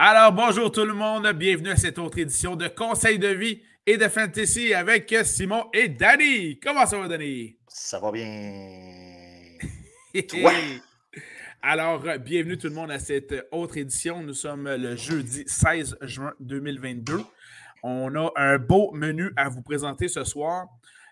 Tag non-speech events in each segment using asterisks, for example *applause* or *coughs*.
Alors, bonjour tout le monde, bienvenue à cette autre édition de Conseil de vie et de Fantasy avec Simon et Danny. Comment ça va, Danny? Ça va bien. *laughs* Toi? Alors, bienvenue tout le monde à cette autre édition. Nous sommes le jeudi 16 juin 2022. On a un beau menu à vous présenter ce soir.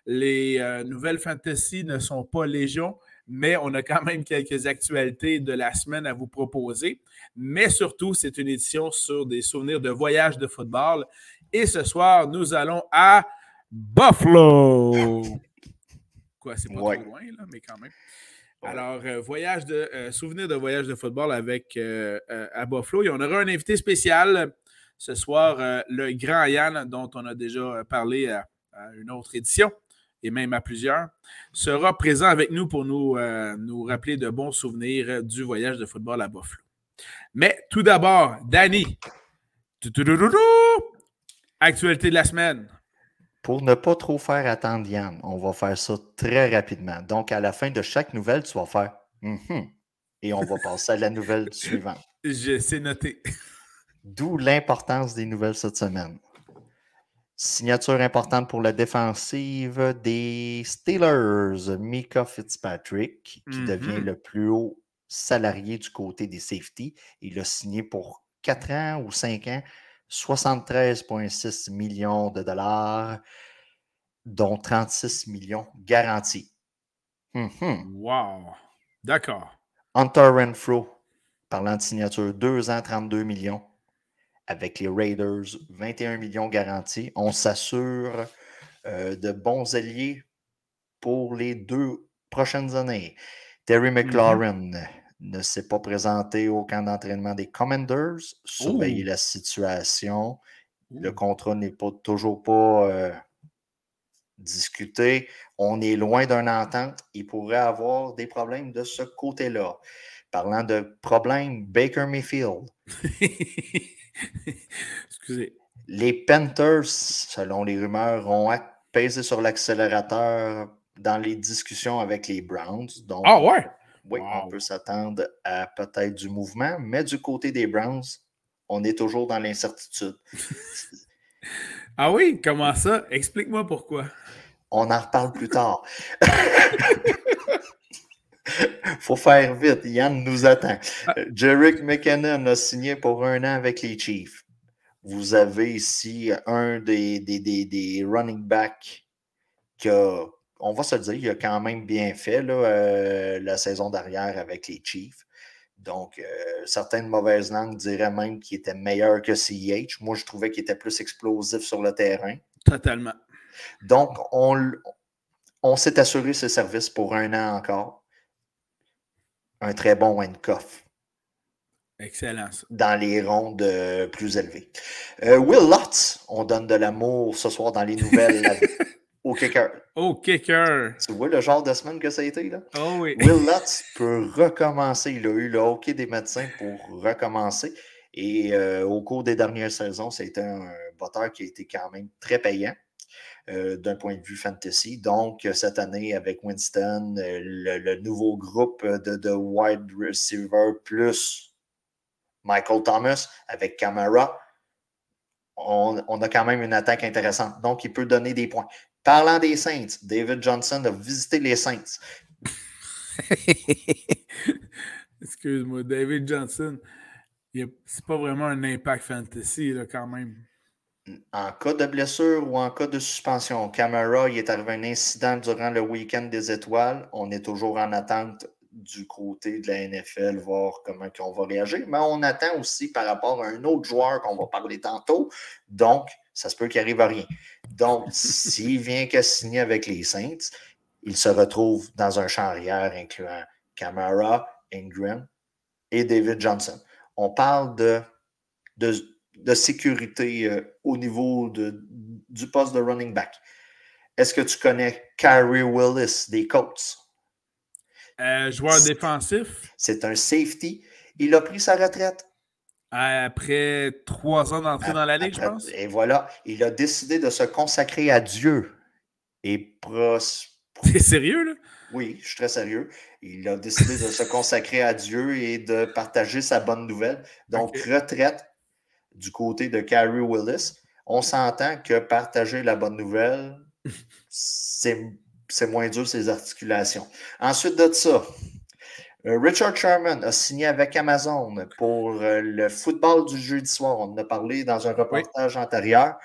Les euh, nouvelles fantasy ne sont pas légion, mais on a quand même quelques actualités de la semaine à vous proposer. Mais surtout, c'est une édition sur des souvenirs de voyage de football. Et ce soir, nous allons à Buffalo. Quoi, c'est pas trop loin, là, mais quand même. Alors, euh, voyage de euh, souvenirs de voyage de football avec euh, à Buffalo. Et on aura un invité spécial ce soir, le grand Yann, dont on a déjà parlé à une autre édition et même à plusieurs, sera présent avec nous pour nous, euh, nous rappeler de bons souvenirs du voyage de football à Buffalo. Mais tout d'abord, Danny, actualité de la semaine. Pour ne pas trop faire attendre Yann, on va faire ça très rapidement. Donc, à la fin de chaque nouvelle, tu vas faire mm-hmm et on va passer à la nouvelle *laughs* suivante. Je sais noter. D'où l'importance des nouvelles cette semaine. Signature importante pour la défensive des Steelers, Mika Fitzpatrick, qui devient mm-hmm. le plus haut salarié du côté des safety. Il a signé pour 4 ans ou 5 ans, 73,6 millions de dollars, dont 36 millions garantis. Mm-hmm. Wow! D'accord. Hunter Renfro, parlant de signature, 2 ans, 32 millions avec les Raiders, 21 millions garantis. On s'assure euh, de bons alliés pour les deux prochaines années. Terry mm-hmm. McLaurin ne s'est pas présenté au camp d'entraînement des Commanders. Surveillez la situation. Le contrat n'est pas toujours pas euh, discuté. On est loin d'une entente. Il pourrait avoir des problèmes de ce côté-là. Parlant de problèmes, Baker Mayfield. *laughs* Excusez. Les Panthers, selon les rumeurs, ont pesé sur l'accélérateur dans les discussions avec les Browns. Donc, ah ouais? Oui, on peut s'attendre à peut-être du mouvement, mais du côté des Browns, on est toujours dans l'incertitude. *laughs* ah oui? Comment ça? Explique-moi pourquoi. On en reparle plus tard. *laughs* faut faire vite. Yann nous attend. Ah. Jerick McKinnon a signé pour un an avec les Chiefs. Vous avez ici un des, des, running backs qui a, on va se dire, il a quand même bien fait là, euh, la saison dernière avec les Chiefs. Donc, euh, certaines mauvaises langues diraient même qu'il était meilleur que CH. Moi, je trouvais qu'il était plus explosif sur le terrain. Totalement. Donc, on, on s'est assuré ce service pour un an encore un très bon handcuff. Excellent. Dans les rondes euh, plus élevées. Will Lutz, on donne de l'amour ce soir dans les nouvelles *laughs* au kicker. Au kicker. Tu vois le genre de semaine que ça a été, là? Oh oui. Will Lutz peut recommencer. Il a eu le hockey des médecins pour recommencer. Et euh, au cours des dernières saisons, c'était un batteur qui a été quand même très payant. Euh, d'un point de vue fantasy. Donc, cette année, avec Winston, euh, le, nouveau groupe de, wide receiver plus Michael Thomas avec Camara, on, a quand même une attaque intéressante. Donc, il peut donner des points. Parlant des Saints, David Johnson a visité les Saints. *laughs* Excuse-moi, David Johnson, c'est pas vraiment un impact fantasy là, quand même en cas de blessure ou en cas de suspension, Camara, il est arrivé un incident durant le week-end des étoiles. On est toujours en attente du côté de la NFL, voir comment on va réagir. Mais on attend aussi par rapport à un autre joueur qu'on va parler tantôt. Donc, ça se peut qu'il arrive à rien. Donc, *laughs* s'il vient qu'à signer avec les Saints, il se retrouve dans un champ arrière incluant Camara, Ingram et David Johnson. On parle de, de de sécurité euh, au niveau de, du poste de running back. Est-ce que tu connais Kyrie Willis des Colts? Euh, joueur défensif? C'est un safety. Il a pris sa retraite. Après trois ans d'entrée dans la ligue, je pense. Et voilà, il a décidé de se consacrer à Dieu. Et. T'es sérieux, là? Oui, je suis très sérieux. Il a décidé de se consacrer à Dieu et de partager sa bonne nouvelle. Donc, retraite, du côté de Carrie Willis, on s'entend que partager la bonne nouvelle, *laughs* c'est moins dur ces articulations. Ensuite de ça, Richard Sherman a signé avec Amazon pour euh, le football du jeudi soir. On en a parlé dans un reportage antérieur.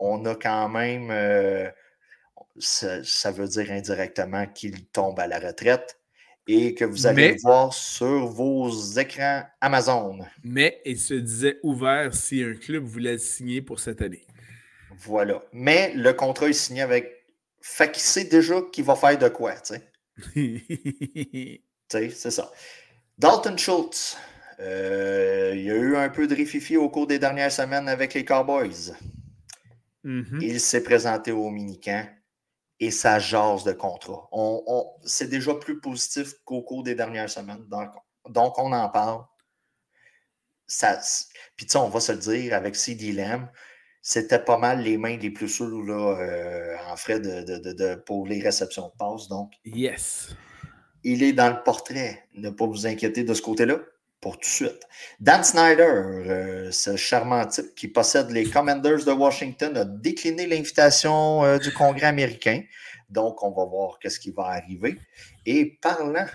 On a quand même, euh, ça, veut dire indirectement qu'il tombe à la retraite et que vous allez le voir sur vos écrans Amazon. Mais il se disait ouvert si un club voulait le signer pour cette année. Voilà. Mais le contrat est signé avec. Fait qu'il sait déjà qu'il va faire de quoi, tu sais. *laughs* c'est ça. Dalton Schultz. Euh, il y a eu un peu de rififi au cours des dernières semaines avec les Cowboys. Mm-hmm. Il s'est présenté au minicamp et ça jase de contrat. On, c'est déjà plus positif qu'au cours des dernières semaines. Donc, donc on en parle. Ça, puis, on va se le dire, avec CD Lamb, c'était pas mal les mains les plus sûres là, euh, en frais de, pour les réceptions de passe. Donc, yes. Il est dans le portrait. Ne pas vous inquiéter de ce côté-là pour tout de suite. Dan Snyder, euh, ce charmant type qui possède les Commanders de Washington, a décliné l'invitation euh, du Congrès américain. Donc, on va voir qu'est-ce qui va arriver. Et parlant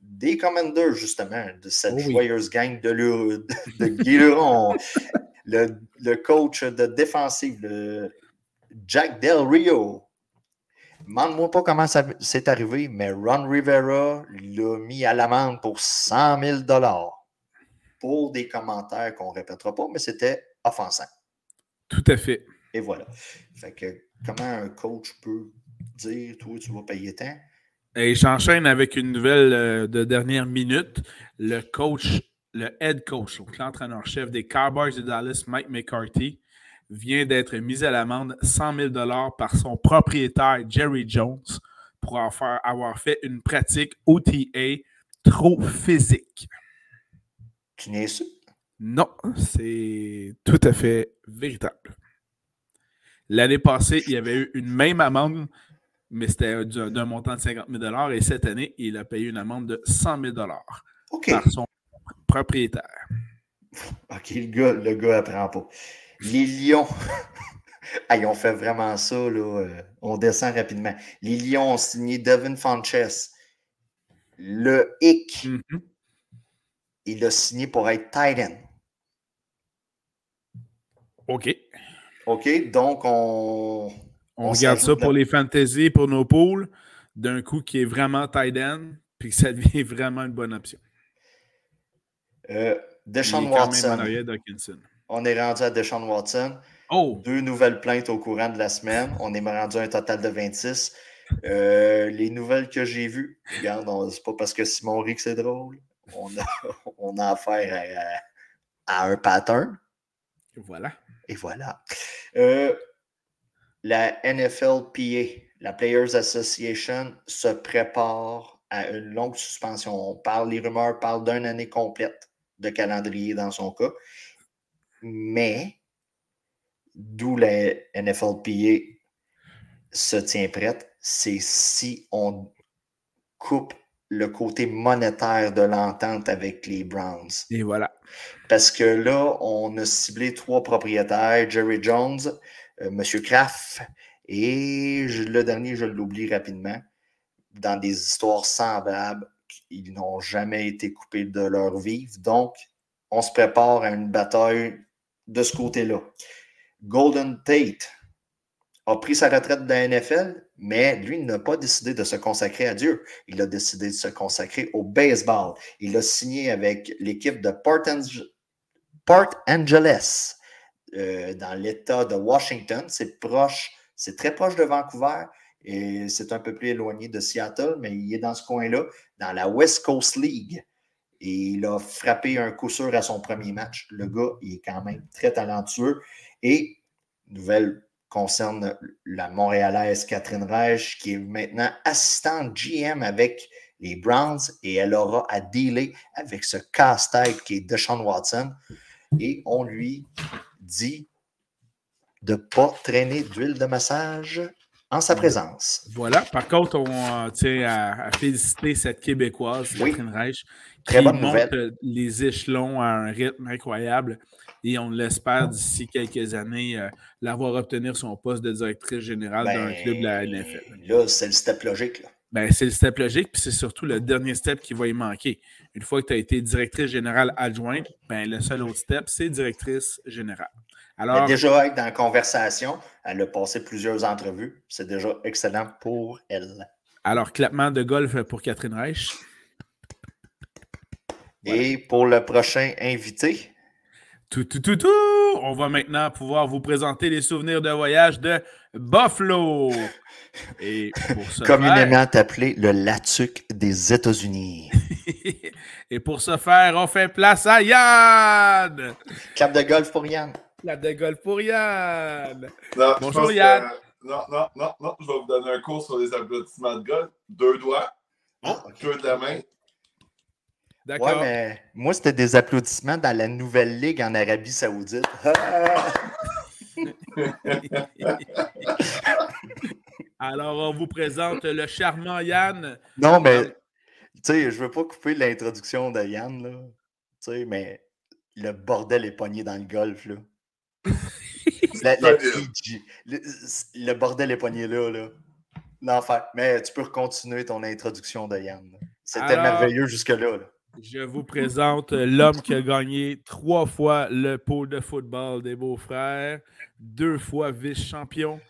des Commanders, justement, de cette oh joyeuse gang de, de, *laughs* le, coach de défensive, Jack Del Rio, Demande-moi pas comment ça s'est arrivé, mais Ron Rivera l'a mis à l'amende pour 100 000 pour des commentaires qu'on ne répétera pas, mais c'était offensant. Tout à fait. Et voilà. Fait que comment un coach peut dire Toi, tu vas payer tant? Et j'enchaîne avec une nouvelle euh, de dernière minute. Le coach, le head coach, donc l'entraîneur-chef des Cowboys de Dallas, Mike McCarthy, vient d'être mis à l'amende 100 000 par son propriétaire Jerry Jones pour avoir fait une pratique OTA trop physique. Tu n'es sûr? Non, c'est tout à fait véritable. L'année passée, il y avait eu une même amende, mais c'était d'un montant de 50 000 et cette année, il a payé une amende de 100 000 par son propriétaire. OK, le gars, le gars apprend pas. Les Lions, *laughs* ils ont fait vraiment ça, là. Euh, on descend rapidement. Les Lions ont signé Devin Funches. Le hic. Mm-hmm il a signé pour être Titan. OK. OK, donc on. On, regarde ça pour les fantasy, pour nos poules, d'un coup qui est vraiment Titan, puis que ça *laughs* devient vraiment une bonne option. Euh, Deshaun Watson. On est rendu à Deshaun Watson. Oh. Deux nouvelles plaintes au courant de la semaine. On est rendu à un total de 26. Euh, les nouvelles que j'ai vues, regarde, c'est pas parce que Simon rit que c'est drôle on a, *laughs* affaire à, un pattern. Voilà. Et voilà. Euh, la NFLPA, la Players Association, se prépare à une longue suspension. On parle, les rumeurs parlent d'une année complète de calendrier dans son cas. Mais, d'où la NFLPA se tient prête, c'est si on coupe le côté monétaire de l'entente avec les Browns. Et voilà. Parce que là, on a ciblé trois propriétaires, Jerry Jones, euh, M. Kraft, et le dernier, je l'oublie rapidement, dans des histoires semblables, ils n'ont jamais été coupés de leur vivre. Donc, on se prépare à une bataille de ce côté-là. Golden Tate a pris sa retraite de la NFL, mais lui n'a pas décidé de se consacrer à Dieu. Il a décidé de se consacrer au baseball. Il a signé avec l'équipe de Port, Angeles euh, dans l'État de Washington. C'est proche, c'est très proche de Vancouver et c'est un peu plus éloigné de Seattle, mais il est dans ce coin-là, dans la West Coast League. Et il a frappé un coup sûr à son premier match. Le gars, il est quand même très talentueux. Et nouvelle concerne la Montréalaise Catherine Reich, qui est maintenant assistante GM avec les Browns et elle aura à dealer avec ce casse-tête qui est Deshaun Watson. Et on lui dit de ne pas traîner d'huile de massage en sa présence. Voilà. Par contre, on tient à, féliciter cette Québécoise, Catherine Reich, nouvelle. monte les échelons à un rythme incroyable et on l'espère d'ici quelques années euh, l'avoir obtenir son poste de directrice générale d'un club de la Ben, NFL. Là, c'est le step logique. Là. Ben, c'est le step logique, puis c'est surtout le dernier step qui va y manquer. Une fois que tu as été directrice générale adjointe, ben, le seul autre step, c'est directrice générale. Mais Alors, déjà être dans la conversation, elle a passé plusieurs entrevues. C'est déjà excellent pour elle. alors, clappement de golf pour Catherine Reich. Et pour le prochain invité, Tout, tout, tout, tout! On va maintenant pouvoir vous présenter les souvenirs de voyage de Buffalo. *laughs* Et pour ce faire, communément appelé le Latuc des États-Unis. *laughs* et pour ce faire, on fait place à Yann! Cap de golf pour Yann. La de golf pour Yann! Non, Bonjour, que- Yann. non, non, non, non, je vais vous donner un cours sur les applaudissements de golf. Deux doigts, deux de la main. D'accord. Ouais, mais moi, c'était des applaudissements dans la nouvelle ligue en Arabie Saoudite. *laughs* Alors, on vous présente le charmant Yann. Non, mais tu sais, je veux pas couper l'introduction de Yann, là. Tu sais, mais le bordel est pogné dans le golf, là. La, la PG. Le, le bordel est pogné là, là. L'enfer. Mais tu peux continuer ton introduction de Yann. C'était merveilleux jusque-là. là. Je vous présente l'homme qui a gagné trois fois le pôle de football des beaux-frères, deux fois vice-champion.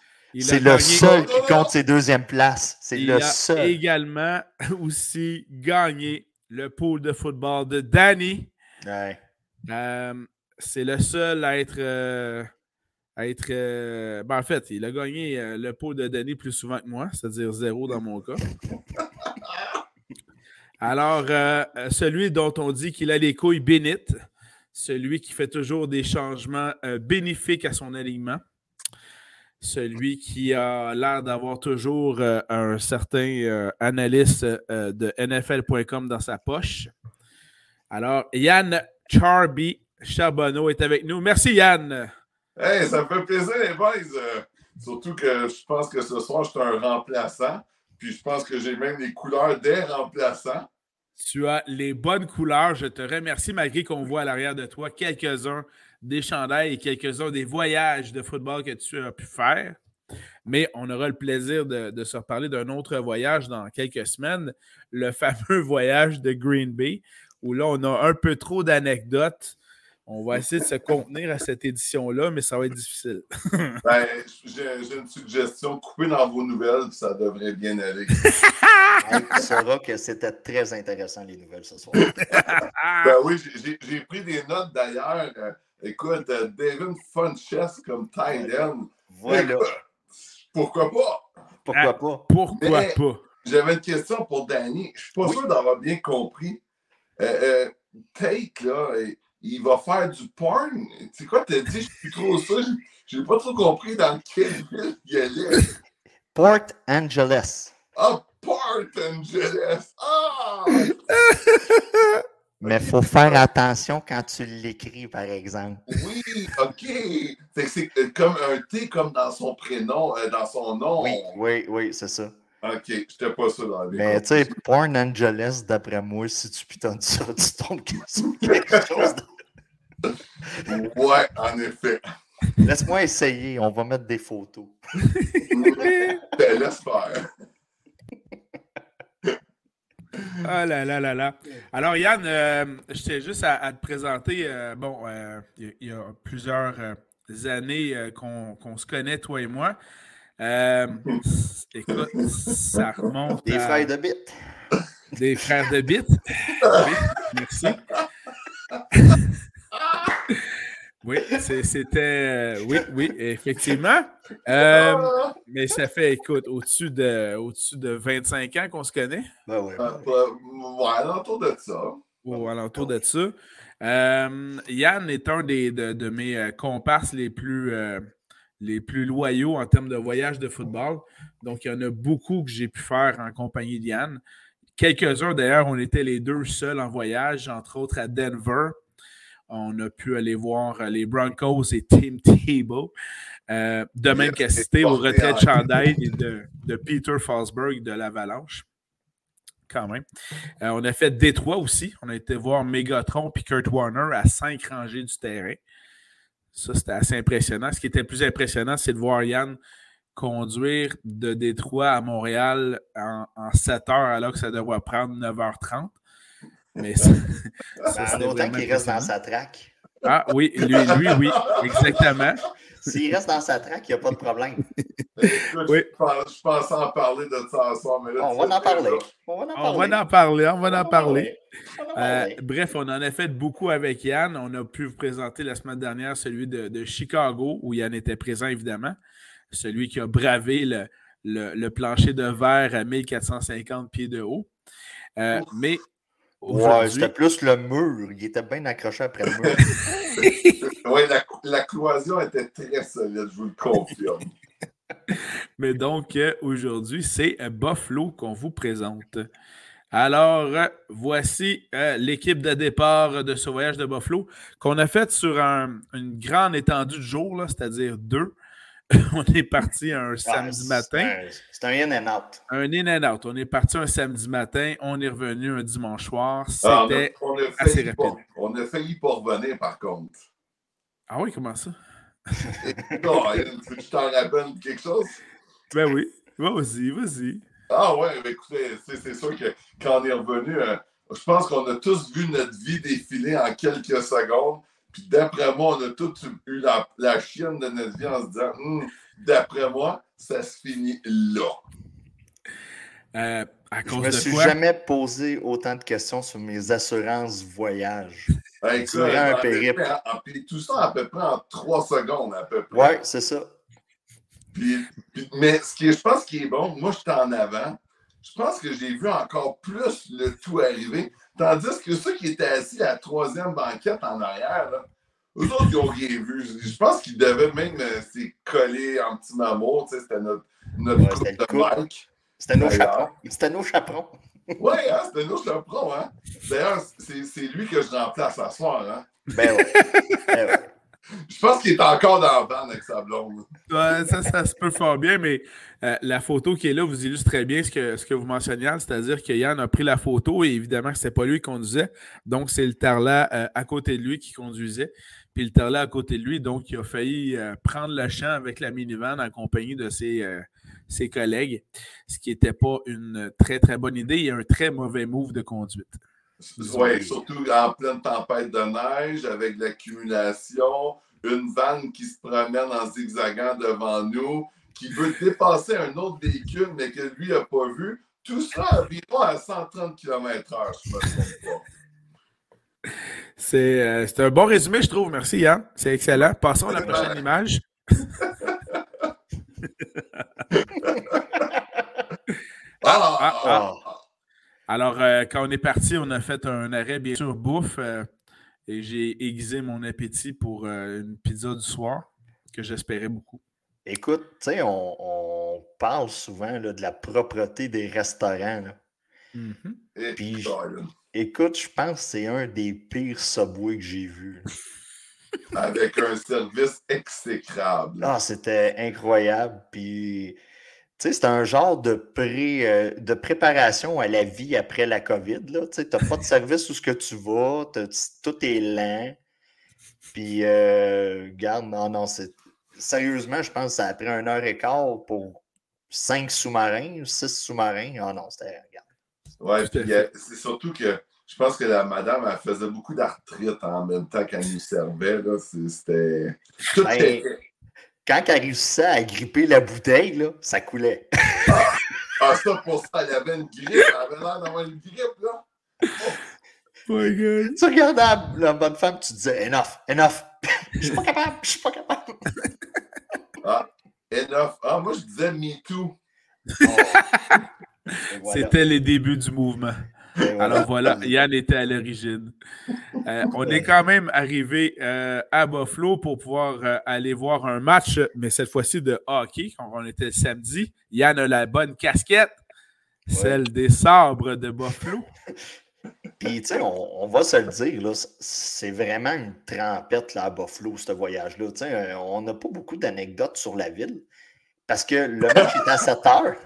C'est le seul qui compte ses deuxièmes places. C'est Il le a seul. également *laughs* aussi gagné le pôle de football de Danny. Ouais. Euh, c'est le seul à être. euh, à être euh, ben, en fait, il a gagné euh, le pôle de Danny plus souvent que moi, c'est-à-dire zéro dans mon cas. Alors, celui dont on dit qu'il a les couilles bénites, celui qui fait toujours des changements bénéfiques à son alignement, celui qui a l'air d'avoir toujours un certain analyste de NFL.com dans sa poche. Alors, Yann Charby Charbonneau est avec nous. Merci, Yann. Hey, ça me fait plaisir, les boys. Euh, surtout que je pense que ce soir, je suis un remplaçant. Puis je pense que j'ai même les couleurs des remplaçants. Tu as les bonnes couleurs. Je te remercie, malgré qu'on voit à l'arrière de toi quelques-uns des chandails et quelques-uns des voyages de football que tu as pu faire. Mais on aura le plaisir de, de se reparler d'un autre voyage dans quelques semaines, le fameux *laughs* voyage de Green Bay, où là, on a un peu trop d'anecdotes. On va essayer de se contenir à cette édition-là, mais ça va être difficile. *laughs* Ben, j'ai j'ai une suggestion. Coupez dans vos nouvelles, puis ça devrait bien aller. *laughs* Tu sauras que c'était très intéressant, les nouvelles ce soir. *laughs* Ben oui, j'ai- pris des notes d'ailleurs. Euh, écoute, euh, Devin Funchess comme tight end. Voilà. Écoute, Pourquoi pas? Pourquoi pas? Pourquoi Mais- pas? J'avais une question pour Danny. Je suis pas Oui. sûr d'avoir bien compris. Euh, euh, Take, là, il va faire du porn? C'est quoi, t'as dit? Je suis trop sûr? J'ai pas trop compris dans quelle ville il allait. Port Angeles. Ah, Port Angeles. Ah! Mais il faut faire attention quand tu l'écris, par exemple. Oui, OK. C'est euh, comme un T comme dans son prénom, euh, dans son nom. Oui, oui, oui, c'est ça. OK, j'étais pas sûr dans les Mais tu sais, Porn Angeles, d'après moi, si tu pitonnes ça, tu tombes sur quelque chose. de- *laughs* Ouais, en effet. Laisse-moi essayer, on va mettre des photos. *laughs* Ben, laisse faire. Ah là là là là. Alors Yann, euh, je tiens juste à, à te présenter. euh, bon, euh, il y, a- il y a plusieurs euh, années euh, qu'on qu'on se connaît, toi et moi. Euh, c- écoute, ça remonte Des à- frères de bit. des frères de bite. *laughs* Oui, merci. Oui, c'était. euh, oui, oui, effectivement. Euh, mais ça fait, écoute, au-dessus de, au-dessus de 25 ans qu'on se connaît. Ben oui, ben oui. ouais, alentour de ça. au alentour de ça. Euh, Yann est un des, de, de mes euh, comparses les plus, euh, les plus loyaux en termes de voyage de football. Donc, il y en a beaucoup que j'ai pu faire en compagnie de Yann. Quelques-uns, d'ailleurs, on était les deux seuls en voyage, entre autres à Denver. On a pu aller voir euh, les Broncos et Tim Tebow. Euh, de même qu'assister au retrait de chandail de, de Peter Fosberg de l'Avalanche. quand même. Euh, on a fait Détroit aussi. On a été voir Megatron et Kurt Warner à cinq rangées du terrain. Ça, c'était assez impressionnant. Ce qui était le plus impressionnant, c'est de voir Yann conduire de Détroit à Montréal en, en 7 heures alors que ça devrait prendre 9h30. Mais ça, *laughs* ça, autant qu'il reste dans sa traque. Ah oui, lui, lui oui, exactement. S'il reste dans sa traque, il n'y a pas de problème. oui. Je pensais en parler de ça soir, mais là, on, va en parler. on va en parler. On va en parler. On va en parler. Euh, bref, on en a fait beaucoup avec Yann. On a pu vous présenter la semaine dernière celui de, de Chicago, où Yann était présent, évidemment. Celui qui a bravé le, le, le plancher de verre à 1450 pieds de haut. Euh, mais Ouais, c'était plus le mur. Il était bien accroché après le mur. *laughs* oui, la, la, cloison était très solide, je vous le confirme. *laughs* Mais donc, euh, aujourd'hui, c'est euh, Buffalo qu'on vous présente. Alors, euh, voici l'équipe de départ de ce voyage de Buffalo qu'on a fait sur un, une grande étendue de jour, c'est-à-dire deux. *laughs* on est parti un samedi matin. C'est un in and out. Un in and out. On est parti un samedi matin, on est revenu un dimanche soir. Ah, C'était assez rapide. on a failli pas revenir par contre. Ah oui, comment ça? non, tu t'en rappelles quelque chose? Ben oui. Vas-y, vas-y. Ah ouais, écoutez, c'est sûr que quand on est revenu, euh, je pense qu'on a tous vu notre vie défiler en quelques secondes. Puis d'après moi, on a tous eu la, chienne de notre vie en se disant hum, d'après moi, ça se finit là. Euh, à cause je me suis jamais posé autant de questions sur mes assurances voyage. Ben, un périple. tout ça à peu près en trois secondes, à peu près. Oui, c'est ça. mais ce qui je pense qui est bon, moi, je suis en avant. Je pense que j'ai vu encore plus le tout arriver. Tandis que ceux qui étaient assis à la troisième banquette en arrière, là, eux autres, ils n'ont rien vu. Je pense qu'ils devaient même euh, s'y coller en petit mamour. C'était notre, notre ouais, de Mike. C'était nos chaperons. C'était nos chaperons. *laughs* oui, hein, c'était nos chaperons. Hein? D'ailleurs, c'est lui que je remplace à soir. Hein? Ben oui. Ben ouais. Je pense qu'il est encore dans la bande avec sa blonde. Ça, ça se peut fort bien, mais euh, la photo qui est là vous illustre très bien ce que, ce que vous mentionniez, c'est-à-dire que Yann a pris la photo et évidemment que ce pas lui qui conduisait. Donc, c'est le Tarla euh, à côté de lui qui conduisait. Puis le Tarla à côté de lui, donc il a failli euh, prendre le champ avec la minivan en compagnie de ses, ses collègues, ce qui n'était pas une très, très bonne idée et un très mauvais move de conduite. Oui, surtout en pleine tempête de neige, avec l'accumulation, une vanne qui se promène en zigzagant devant nous, qui veut dépasser un autre véhicule, mais que lui n'a pas vu. Tout ça environ à 130 km/h, je me trompe pas. Euh, c'est un bon résumé, je trouve. Merci, Yann. C'est excellent. Passons à la prochaine image. *laughs* Ah, ah, ah, Alors, euh, quand on est parti, on a fait un arrêt, bien sûr, bouffe. Euh, et j'ai aiguisé mon appétit pour une pizza du soir que j'espérais beaucoup. Écoute, tu sais, on, parle souvent de la propreté des restaurants. Mm-hmm. Puis, écoute, je pense que c'est un des pires Subway que j'ai vu. Avec un service exécrable. Ah, c'était incroyable. Puis, tu sais, c'est un genre de, pré, euh, de préparation à la vie après la COVID. Tu n'as pas de *laughs* service où ce que tu vas, tout est lent. Puis, euh, garde, non, non, c'est sérieusement, je pense que ça a pris un heure et quart pour cinq sous-marins, six sous-marins. Ah non, c'était. Ouais, c'est surtout que je pense que la madame, elle faisait beaucoup d'arthrite en même temps qu'elle nous servait. C'était. Ben, quand elle réussissait à gripper la bouteille, là, ça coulait. *laughs* ah, ça, pour ça, elle avait une grippe. Elle avait l'air d'avoir une grippe, là. Oh. My God. Tu regardais la, la bonne femme, tu disais enough, enough. Je suis pas capable, je suis pas capable. Ah, enough. Ah, moi, je disais me too. *laughs* C'était les débuts du mouvement. Alors voilà, *laughs* Yann était à l'origine. Euh, on est quand même arrivé euh, à Buffalo pour pouvoir euh, aller voir un match, mais cette fois-ci de hockey, quand on était samedi. Yann a la bonne casquette, celle des sabres de Buffalo. *laughs* Puis, tu sais, on, va se le dire, c'est vraiment une trempette là, à Buffalo, ce voyage-là. Tu sais, on n'a pas beaucoup d'anecdotes sur la ville parce que le match est à 7 heures.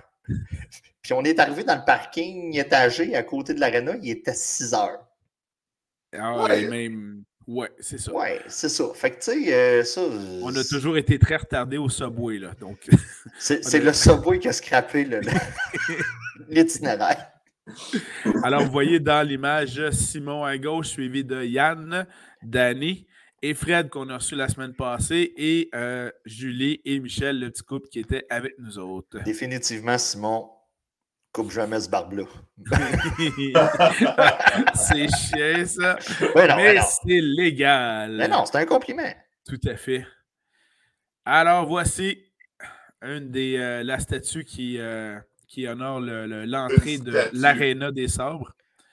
Puis on est arrivé dans le parking étagé à côté de l'aréna, il était 6 heures. Ah, ouais. même. Ouais, c'est ça. Ouais, c'est ça. Fait que, tu sais, euh, ça. On a toujours été très retardés au subway, là. Donc. C'est le *laughs* subway qui a scrappé *laughs* l'itinéraire. Alors, vous voyez dans l'image Simon à gauche, suivi de Yann, Danny et Fred qu'on a reçu la semaine passée et euh, Julie et Michel, le petit couple qui était avec nous autres. Définitivement, Simon, coupe jamais ce barbe-là. *laughs* c'est chiant, ça. mais, c'est légal. Mais non, c'est un compliment. Tout à fait. Alors, voici une des, euh, la statue qui, euh, qui honore l'entrée de l'aréna des sabres.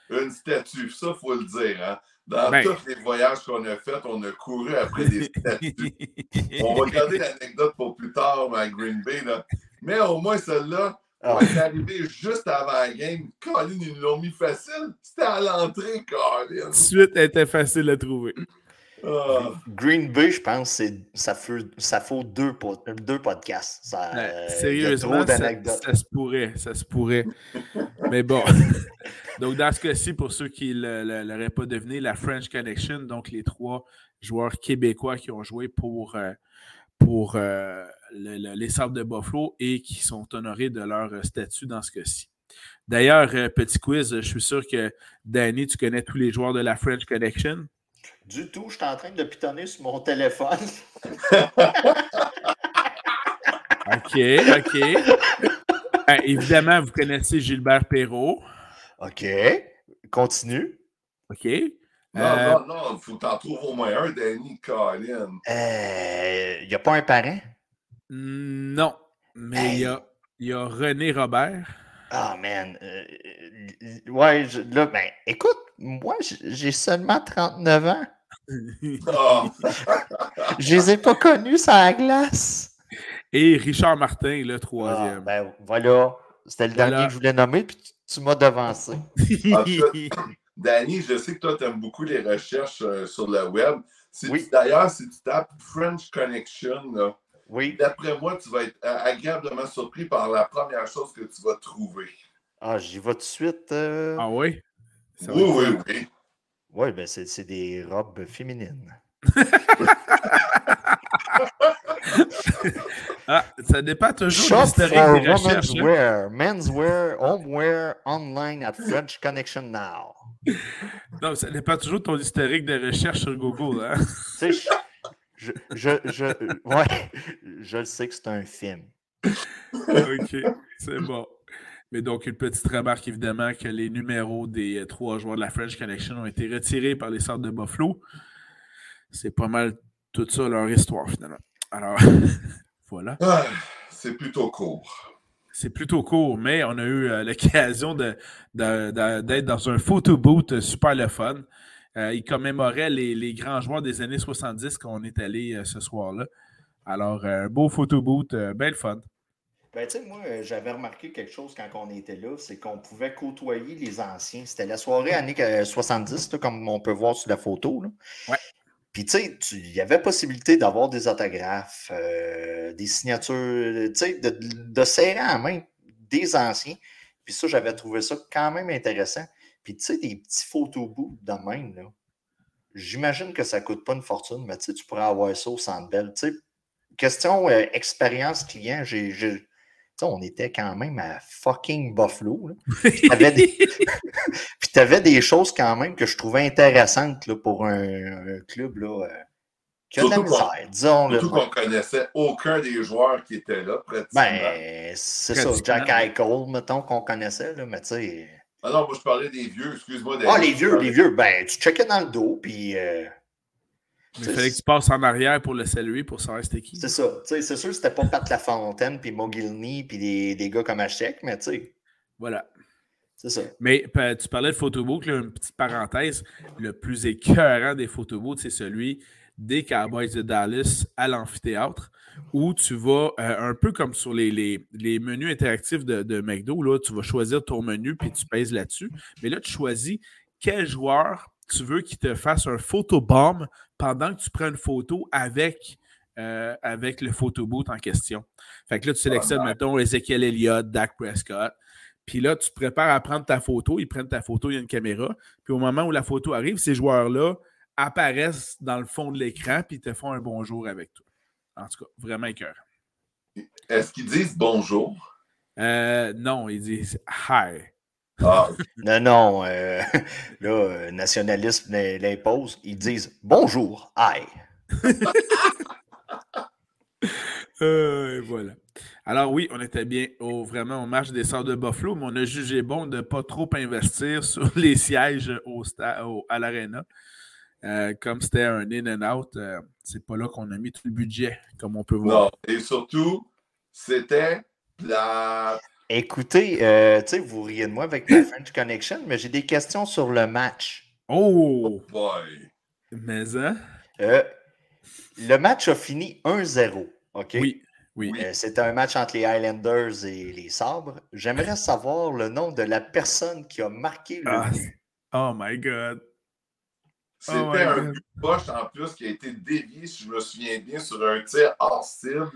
Une statue, ça, il faut le dire. Hein? Dans ben. tous les voyages qu'on a faits, on a couru après des statues. *laughs* on va regarder l'anecdote pour plus tard à Green Bay. Là. Mais au moins, celle-là, ah. on est arrivé juste avant la game. Colin, ils l'ont mis facile. C'était à l'entrée, Colin. Suite, elle était facile à trouver. Ah. Green Bay, je pense, ça, fait, ça faut deux, deux podcasts. Ça, sérieusement, ça, ça, se pourrait. Ça se pourrait. Mais bon. *laughs* donc, dans ce cas-ci, pour ceux qui ne l'auraient pas deviné, la French Connection, donc les trois joueurs québécois qui ont joué pour, euh, euh, les Sables de Buffalo et qui sont honorés de leur statut dans ce cas-ci. D'ailleurs, euh, petit quiz, je suis sûr que Danny, tu connais tous les joueurs de la French Connection. Du tout, je suis en train de pitonner sur mon téléphone. *laughs* OK, OK. Ben, évidemment, vous connaissez Gilbert Perrault. OK. Continue. OK. Non, euh, non, non, il faut t'en trouver au moins un, Danny Collin. Euh, il n'y a pas un parent? Non, mais il y, a, René Robert. Ah, man. Euh, ouais, là, ben, écoute, moi, j'ai seulement 39 ans. Oh. *laughs* je les ai pas connus sur la glace. Et Richard Martin, le troisième. Ah, ben, voilà. C'était le dernier que je voulais nommer, puis tu, m'as devancé. Danny, je sais que toi, tu aimes beaucoup les recherches euh, sur le web. D'ailleurs, si tu tapes French Connection, oui. d'après moi, tu vas être agréablement surpris par la première chose que tu vas trouver. Ah, j'y vais tout de suite. Euh. Ah oui? oui, oui, oui. Oui, ben c'est des robes féminines. *laughs* ah, ça dépend toujours de l'historique des recherches. Hein. Wear, menswear, homeware, online at French Connection Now. Non, ça dépend toujours de ton historique de recherche sur Google. Hein? Je, je, je, ouais, je sais que c'est un film. OK, c'est bon. Mais donc, une petite remarque, évidemment, que les numéros des euh, trois joueurs de la French Connection ont été retirés par les sortes de Buffalo. C'est pas mal tout ça leur histoire, finalement. Alors, *laughs* voilà. Ah, c'est plutôt court. C'est plutôt court, mais on a eu euh, l'occasion d'être dans un photo boot super le fun. Euh, il commémorait les, grands joueurs des années 70 qu'on est allé ce soir-là. Alors, un beau photo boot, belle fun. Ben, tu sais, moi, euh, j'avais remarqué quelque chose quand on était là, c'est qu'on pouvait côtoyer les anciens. C'était la soirée années 70, comme on peut voir sur la photo. Là. Ouais. Puis, tu sais, il y avait possibilité d'avoir des autographes, euh, des signatures, tu sais, de, de, serrer en main des anciens. Puis ça, j'avais trouvé ça quand même intéressant. Puis, tu sais, des petits photobooths de même, là. J'imagine que ça ne coûte pas une fortune, mais tu sais, tu pourrais avoir ça au Centre Bell. Tu sais, question euh, expérience client, j'ai on était quand même à fucking Buffalo. Puis tu avais, *laughs* *laughs* des choses quand même que je trouvais intéressantes là, pour un, club là, euh, a de la misère, disons. Surtout qu'on connaissait aucun des joueurs qui étaient là, pratiquement. Ben, c'est ça, Jack Eichel, mettons, qu'on connaissait, là, mais tu sais... Ah non, moi je parlais des vieux, excuse-moi. Ah, les vieux, les vieux, ben, tu checkais dans le dos, puis... Euh, il fallait que tu passes en arrière pour le saluer pour savoir c'était qui. C'est ça. C'est sûr que c'était pas Pat Lafontaine, puis Mogilny, puis des, des, gars comme Hachek, mais tu sais. Voilà. C'est ça. Mais tu parlais de photobook, une petite parenthèse. Le plus écœurant des photobooths, c'est celui des Cowboys de Dallas à l'amphithéâtre, où tu vas, euh, un peu comme sur les, les, menus interactifs de, de, McDo, là, tu vas choisir ton menu puis tu pèses là-dessus. Mais là, tu choisis quel joueur tu veux qu'il te fasse un photobomb pendant que tu prends une photo avec euh, avec le photoboot en question. Fait que là, tu sélectionnes, mettons, Ezekiel Elliott, Dak Prescott. Puis là, tu te prépares à prendre ta photo. Ils prennent ta photo, il y a une caméra. Puis au moment où la photo arrive, ces joueurs-là apparaissent dans le fond de l'écran puis te font un bonjour avec toi. En tout cas, vraiment écœur. Est-ce qu'ils disent bonjour? Euh, non, ils disent hi. Ah. *laughs* non, non. Euh, *laughs* là, nationalisme l'impose. Ils disent bonjour, hi. *laughs* Euh, voilà. Alors oui, on était bien au, vraiment au match des Sorts de Buffalo, mais on a jugé bon de ne pas trop investir sur les sièges au, à l'Arena. Euh, comme c'était un in and out, euh, c'est pas là qu'on a mis tout le budget, comme on peut voir. Non, et surtout, c'était la. Écoutez, euh, tu sais, vous riez de moi avec la *coughs* French Connection, mais j'ai des questions sur le match. Oh! oh boy! Mais hein? le match a fini 1-0. OK? Oui. Oui. C'était un match entre les Highlanders et les Sabres. J'aimerais savoir le nom de la personne qui a marqué le ah, Oh my God. C'était oh un poche en plus qui a été dévié, si je me souviens bien, sur un tir hors cible.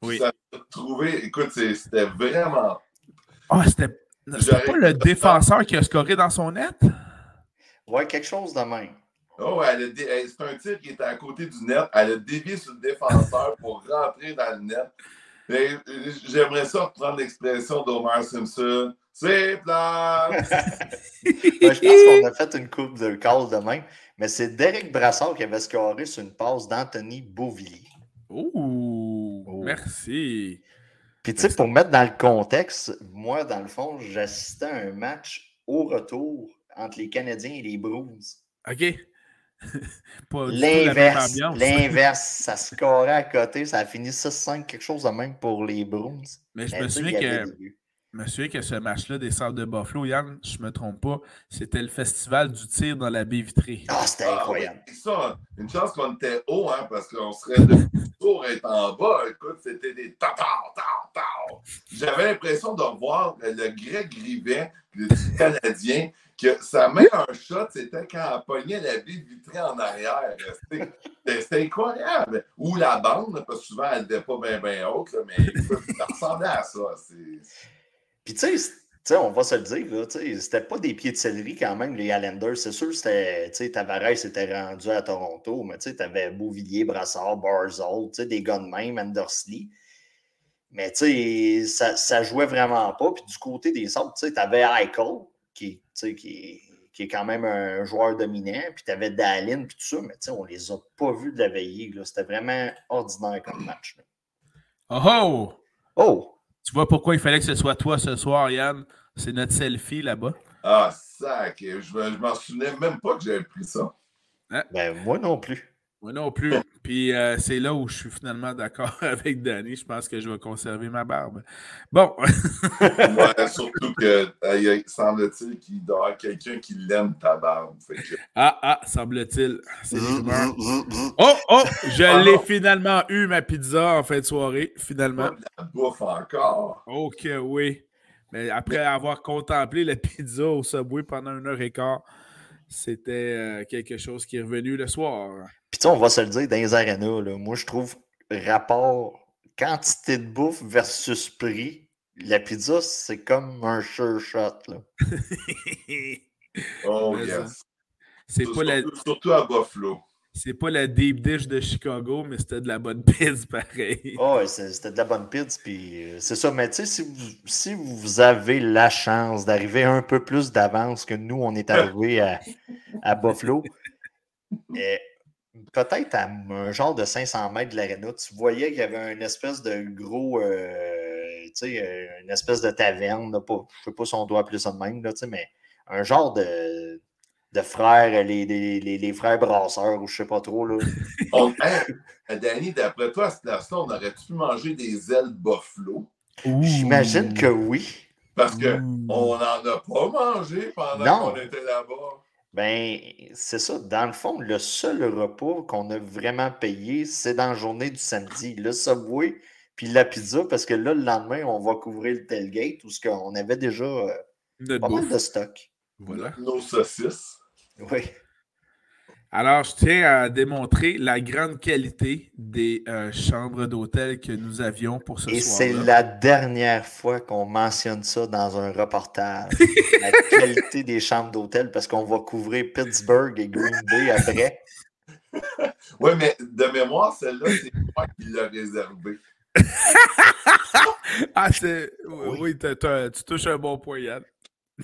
Oui. Ça a trouvé, écoute, c'était vraiment. Ah, c'était pas le défenseur qui a scoré dans son net? Ouais, quelque chose de même. Oh, c'est un tir qui était à côté du net. Elle a dévié sur le défenseur pour rentrer dans le net. J'aimerais ça reprendre l'expression d'Omar Simpson. C'est plat! *laughs* je pense qu'on a fait une coupe de calls de même. Mais c'est Derek Brassard qui avait scoré sur une passe d'Anthony Beauvillier. Ouh, oh. merci. Puis, tu sais, pour mettre dans le contexte, moi, dans le fond, j'assistais à un match au retour entre les Canadiens et les Bruins. OK. *laughs* L'inverse, l'inverse, *laughs* ça scorait à côté, ça a fini 6-5, quelque chose de même pour les Bruins. Mais je me souviens que me que ce match-là des Sables de Buffalo, Yann, je ne me trompe pas, c'était le festival du tir dans la baie vitrée. Ah, c'était ah, incroyable. ça, une chance qu'on était haut, hein, parce qu'on serait de *laughs* tour être en bas. Écoute, c'était des ta ta ta ta. J'avais l'impression de voir le Greg Rivet, le Canadien, que sa meilleure shot, c'était quand elle pognait la baie vitrée en arrière. C'était incroyable. Ou la bande, parce que souvent, elle n'était pas bien ben haute, mais ça ressemblait à ça. Puis tu sais, on va se le dire, c'était pas des pieds de céleri quand même, les Islanders. C'est sûr, c'était, tu sais, Tavares était rendu à Toronto, mais tu sais, t'avais Beauvillier, Brassard, Barzol, tu sais, des gars de même, Andersley. Mais tu sais, ça, ça jouait vraiment pas. Puis du côté des Sabres, tu sais, t'avais Eichel, qui, qui, qui est quand même un joueur dominant, puis t'avais Dallin, puis tout ça, mais tu sais, on les a pas vus de la veillée. C'était vraiment ordinaire comme match. Oh oh! Oh! Tu vois pourquoi il fallait que ce soit toi ce soir, Yann? C'est notre selfie là-bas. Ah, sac! Je, je m'en souvenais même pas que j'avais pris ça. Hein? Ben, moi non plus. Moi non plus. Puis euh, c'est là où je suis finalement d'accord *laughs* avec Danny. Je pense que je vais conserver ma barbe. Bon. *laughs* ouais, *laughs* surtout que semble-t-il qu'il doit y avoir quelqu'un qui l'aime ta barbe. Ah, ah, semble-t-il. C'est Oh, oh, je ah, l'ai finalement eu, ma pizza, en fin de soirée. Finalement. la bouffe encore. Ok, oui. Mais après avoir contemplé la pizza au Subway pendant une heure et quart, c'était euh, quelque chose qui est revenu le soir. Puis tu on va se le dire, dans les arénas, là, moi je trouve rapport quantité de bouffe versus prix, la pizza, c'est comme un sure shot. Là. *laughs* oh yes. C'est pas la... surtout à Buffalo. C'est pas la deep dish de Chicago, mais c'était de la bonne *laughs* pizza pareil. Oh, c'était de la bonne pizza, puis euh, c'est ça. Mais tu sais, si vous, si vous avez la chance d'arriver un peu plus d'avance que nous, on est *laughs* arrivé à, à Buffalo, eh, peut-être à un genre de 500 mètres de l'aréna, tu voyais qu'il y avait une espèce de gros, euh, tu sais, euh, une espèce de taverne, là, pas, je sais pas si on doit appeler ça de même, là, mais un genre de, de frères, les, les, les, frères brasseurs, ou je sais pas trop. Là. *laughs* on, Danny, d'après toi, à cette place-là, on aurait-tu pu manger des ailes buffalo? J'imagine que oui. Parce qu'on n'en a pas mangé pendant qu'on était là-bas. Ben, c'est ça. Dans le fond, le seul repas qu'on a vraiment payé, c'est dans la journée du samedi. Le Subway, puis la pizza, parce que là, le lendemain, on va couvrir le tailgate, où on avait déjà euh, pas mal de stock. Voilà. Nos saucisses. Oui. Alors, je tiens à démontrer la grande qualité des euh, chambres d'hôtel que nous avions pour ce soir. Et c'est la dernière fois qu'on mentionne ça dans un reportage. *laughs* la qualité des chambres d'hôtel, parce qu'on va couvrir Pittsburgh et Green Bay après. *laughs* oui, mais de mémoire, celle-là, c'est moi qui l'ai réservée. *laughs* ah, c'est. Oui, tu touches un bon point, Yann.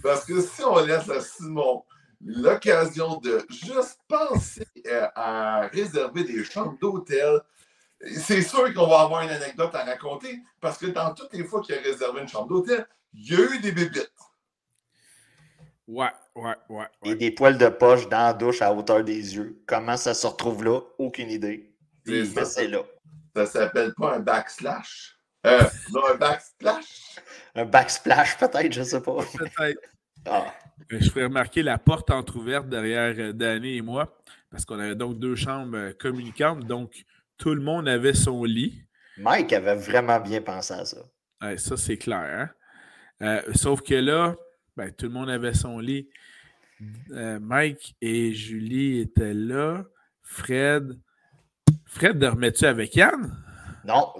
Parce que si on laisse à Simon l'occasion de juste penser euh, à réserver des chambres d'hôtel. C'est sûr qu'on va avoir une anecdote à raconter parce que dans toutes les fois qu'il a réservé une chambre d'hôtel, il y a eu des bébites. Ouais, ouais, ouais, Et des poils de poche dans la douche à hauteur des yeux. Comment ça se retrouve là? Aucune idée. Mais c'est là. Ça s'appelle pas un backslash? Euh, non, un backsplash? un backsplash, peut-être, je sais pas. Peut-être. Ah. Euh, je ferais remarquer la porte entrouverte derrière euh, Danny et moi, parce qu'on avait donc deux chambres euh, communicantes, donc tout le monde avait son lit. Mike avait vraiment bien pensé à ça. ça, c'est clair. Hein. sauf que là, ben, tout le monde avait son lit. Mike et Julie étaient là. Fred. Fred, dormais-tu avec Yann? Non,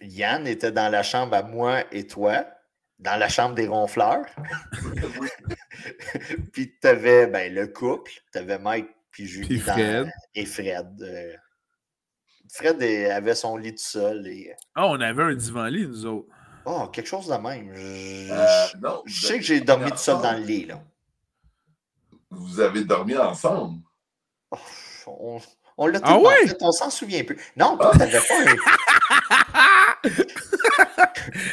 Yann était dans la chambre à moi et toi dans la chambre des ronfleurs. *laughs* *laughs* puis tu avais ben, le couple, tu avais Mike puis Julie Fred. et Fred. Euh, Fred avait son lit tout seul. Et... Ah, on avait un divan-lit, nous autres. Oh, quelque chose de même. Je, euh, sais que j'ai dormi tout seul dans le lit. Là. Vous avez dormi ensemble? Oh, on, l'a ah ouais? on s'en souvient plus. Non, toi, t'avais pas un... *laughs*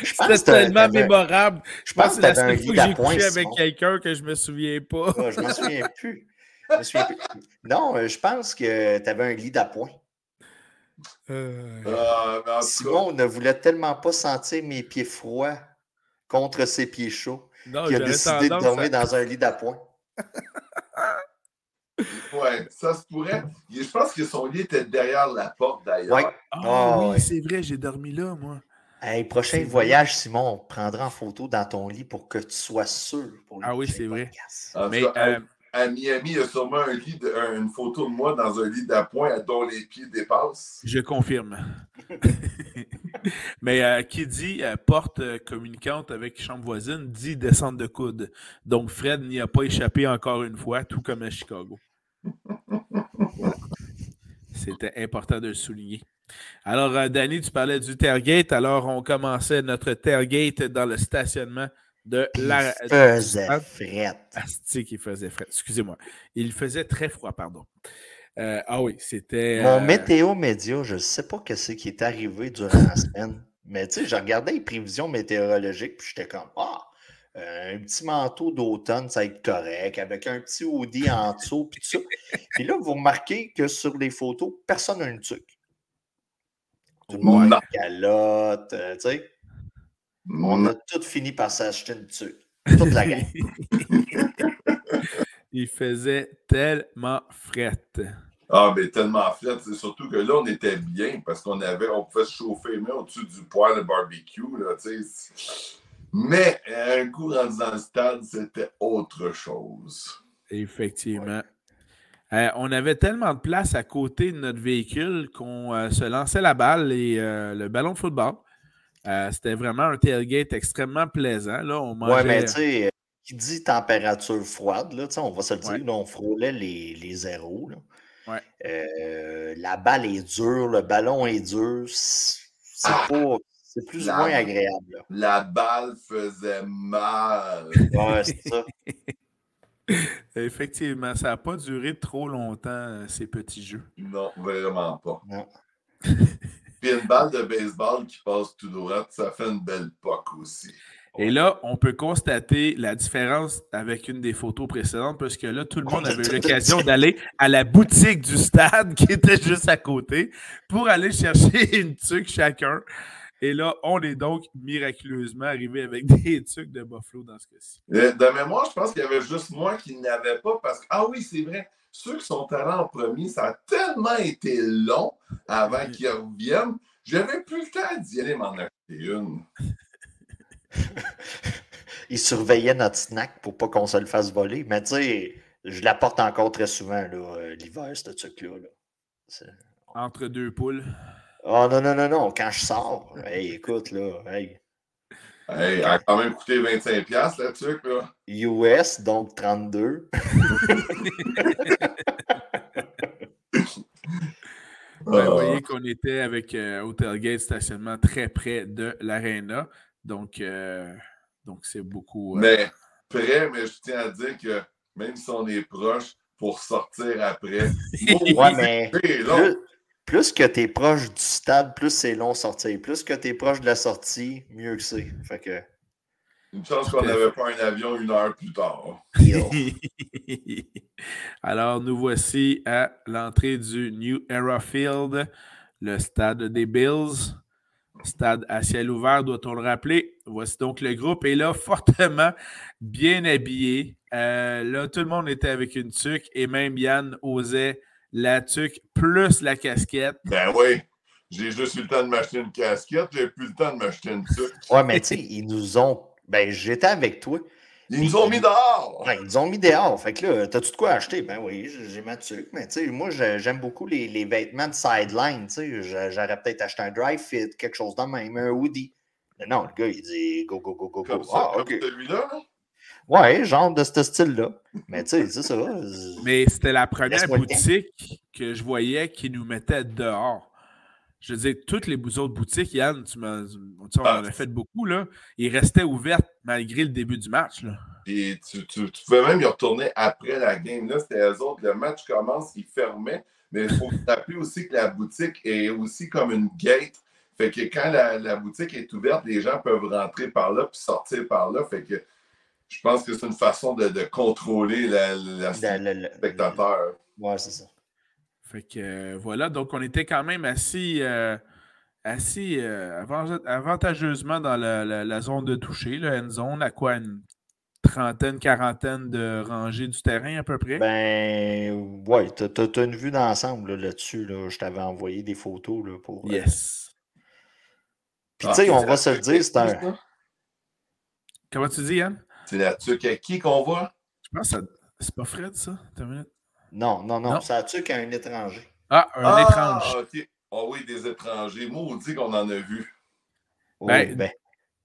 C'était tellement mémorable. Je pense que c'est la seule fois que j'ai couché avec quelqu'un que je me souviens pas. Ah, je ne *laughs* me souviens plus. Non, euh, je pense que tu avais un lit d'appoint. Euh... Ah, Simon ne voulait tellement pas sentir mes pieds froids contre ses pieds chauds qu'il a décidé de dormir dans *laughs* un lit d'appoint. Ouais, ça se pourrait. Je pense que son lit était derrière la porte d'ailleurs. Ah, ah oui, c'est vrai, j'ai dormi là, moi. Hey, prochain voyage, Simon, on prendra en photo dans ton lit pour que tu sois sûr. Pour ah oui, c'est vrai. Mais, euh, à, Miami, il y a sûrement un lit une photo de moi dans un lit d'appoint dont les pieds dépassent. Je confirme. *laughs* Mais euh, qui dit euh, porte communicante avec chambre voisine dit descente de coude. Donc Fred n'y a pas échappé encore une fois, tout comme à Chicago. *laughs* C'était important de le souligner. Alors, euh, Danny, tu parlais du Tailgate. Alors, on commençait notre Tailgate dans le stationnement de la. Il faisait fret. Asti qui faisait fret. Excusez-moi. Il faisait très froid, pardon. Euh, ah oui, c'était. Mon euh, météo média, je ne sais pas ce qui est arrivé durant la semaine. Mais tu sais, je regardais les prévisions météorologiques, puis j'étais comme Ah, un petit manteau d'automne, ça va être correct, avec un petit hoodie en dessous, puis tout ça. Puis là, vous remarquez que sur les photos, personne n'a une tuque. Tout le monde a calotte, euh, tu sais. On a tout fini par s'acheter une tuque. Toute la gang. *laughs* Il faisait tellement fret. Ah, mais tellement fret. C'est surtout que là, on était bien parce qu'on avait, on pouvait se chauffer mais au-dessus du poêle de barbecue, là, tu sais. Mais un coup rendu dans le stade, c'était autre chose. Effectivement. Euh, on avait tellement de place à côté de notre véhicule qu'on euh, se lançait la balle et euh, le ballon de football. C'était vraiment un tailgate extrêmement plaisant. Là, on mangeait... mais tu sais, qui dit température froide, là, on va se le dire, on frôlait les, les zéros. la balle est dure, le ballon est dur. C'est ah! plus ou moins agréable. La balle faisait mal. Ouais, c'est ça. *laughs* *laughs* Effectivement, ça n'a pas duré trop longtemps, euh, ces petits jeux. Non, vraiment pas. *laughs* Puis une balle de baseball qui passe tout droit, ça fait une belle poque aussi. Et là, on peut constater la différence avec une des photos précédentes, parce que là, tout le monde avait eu l'occasion d'aller à la boutique du stade *laughs* qui était juste à côté pour aller chercher une tuque chacun. Et là, on est donc miraculeusement arrivé avec *laughs* des trucs de Buffalo dans ce cas-ci. De mémoire, je pense qu'il y avait juste moi qui n'avais pas parce que, ah oui, c'est vrai, ceux qui sont allés en premier, ça a tellement été long avant qu'ils reviennent. J'avais plus le temps d'y aller m'en acheter une. *laughs* Ils surveillaient notre snack pour pas qu'on se le fasse voler. Mais tu sais, Je la porte encore très souvent, là, euh, l'hiver, ce truc-là. Là. Entre deux poules. Oh non, non, non, non. Quand je sors, hey, écoute, là, hey. Hey, elle a quand même coûté 25$ le truc, là. US, donc 32. *laughs* Ben, vous voyez qu'on était avec euh, Hotel Gate stationnement très près de l'aréna. Donc, euh, donc c'est beaucoup. Euh, mais près, mais je tiens à dire que même si on est proche, pour sortir après. *laughs* ouais, mais plus, plus, que tu es proche du stade, plus c'est long sortir. Plus que tu es proche de la sortie, mieux que c'est. Fait que. Une chance qu'on n'avait pas un avion une heure plus tard. *laughs* Alors, nous voici à l'entrée du New Era Field, le stade des Bills. Stade à ciel ouvert, doit-on le rappeler? Voici donc le groupe. Et là, fortement bien habillé. Euh, là, tout le monde était avec une tuque et même Yann osait la tuque plus la casquette. Ben oui. J'ai juste eu le temps de m'acheter une casquette, j'ai plus le temps de m'acheter une tuque. Ouais, mais tu sais, ils nous ont ben, j'étais avec toi. Ils nous ont mis dehors! Ben, ils nous ont mis dehors. Fait que là, t'as-tu de quoi acheter? Ben oui, j'ai ma tuque. Mais tu sais, moi, j'aime beaucoup les, les, vêtements de sideline. Tu sais, j'aurais peut-être acheté un dry fit, quelque chose de même, un hoodie. Mais non, le gars, il dit go, go, go, go, go. Comme ah, OK. celui-là, Ouais, genre de ce style-là. Mais tu sais, c'est ça. Mais c'était la première boutique que je voyais qui nous mettait dehors je veux dire, toutes les autres boutiques, Yann, tu m'as, on en a fait beaucoup, là, ils restaient ouvertes malgré le début du match. Là. Et tu, tu, pouvais même y retourner après la game. Là, c'était eux autres. Le match commence, ils fermaient. Mais il faut rappeler aussi que la boutique est aussi comme une gate. Fait que quand la, boutique est ouverte, les gens peuvent rentrer par là puis sortir par là. Fait que je pense que c'est une façon de, contrôler la, la, spectateur. Ouais, c'est ça. Fait que euh, voilà, donc on était quand même assez, euh, assez euh, avantageusement dans la, zone de toucher, la end zone, à quoi une trentaine, quarantaine de rangées du terrain à peu près? Ben, ouais, tu as, une vue d'ensemble là-dessus. Là, Je t'avais envoyé des photos là, pour. Yes. Puis, tu sais, on va se le dire, c'est un. Comment tu dis, Yann? C'est la tuque à qui qu'on voit? Je pense que c'est pas Fred, ça? Non, non, non, Ça a-tu qu'un étranger? Ah, un ah, étrange. OK. Ah oui, des étrangers. Moi, on dit qu'on en a vu. Ben, ben.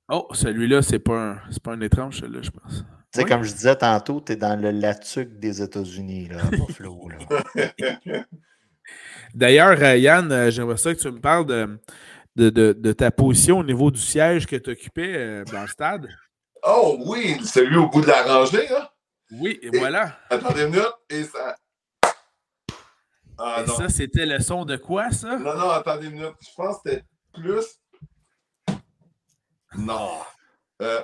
Oh, celui-là, c'est pas, un, pas un étrange, celui-là, je pense. Tu sais, comme je disais tantôt, tu es dans le latuc des États-Unis, là, *laughs* Buffalo. Là. *laughs* D'ailleurs, euh, Yann, euh, j'aimerais ça que tu me parles de, de, de, de, ta position au niveau du siège que tu occupais euh, dans le stade. Oh oui, celui au bout de la rangée, là. Oui, et, voilà. Attendez une minute, et ça. Ah, et ça, c'était le son de quoi, ça? Non, non, attendez une minute. Je pense que c'était plus. Non. Euh...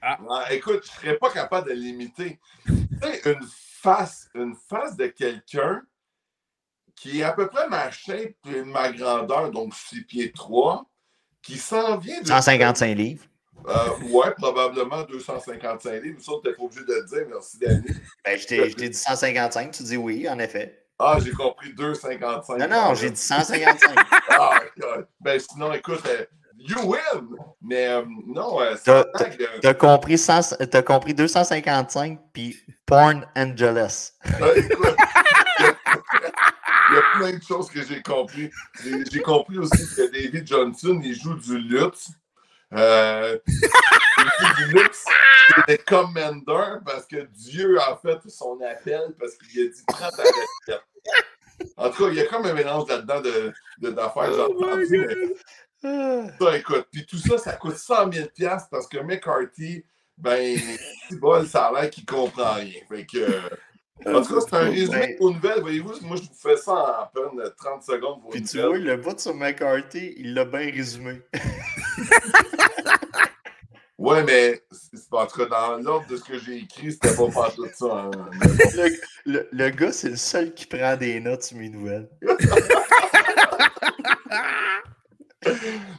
Ah. écoute, je ne serais pas capable de l'imiter. Tu sais, une face, une face de quelqu'un qui est à peu près ma shape et ma grandeur, donc 6 pieds 3, qui s'en vient de. 155 livres. Euh, ouais, probablement 255 livres. Ça, tu n'es pas obligé de le dire. Merci, Danny. Ben, je t'ai dit 155. Tu dis oui, en effet. Ah, j'ai compris 255. Non, non, j'ai dit 155. ah, ben sinon, écoute, euh, you win! Mais euh, non, euh, t'as, compris, t'as compris 255 puis Porn Angeles. il y a plein de choses que j'ai compris. J'ai, j'ai compris aussi que David Johnson, il joue du lutte. Euh, c'était Commander parce que Dieu a fait son appel parce qu'il a dit 30 à la En tout cas, il y a comme un mélange là-dedans de, de, d'affaires. Oh ça, écoute, puis tout ça, ça coûte 100 000 parce que McCarthy, ben, *laughs* bol, ça a l'air qu'il comprend rien. Fait que, en tout cas, c'est un résumé pour nouvelles. Voyez-vous, moi, je vous fais ça en à peine 30 secondes pour Puis tu vois, le vote sur McCarthy, il l'a bien résumé. *laughs* ouais, mais en tout cas, dans l'ordre de ce que j'ai écrit, c'était pas pas tout ça. Hein. Le, le, gars, c'est le seul qui prend des notes sur mes nouvelles.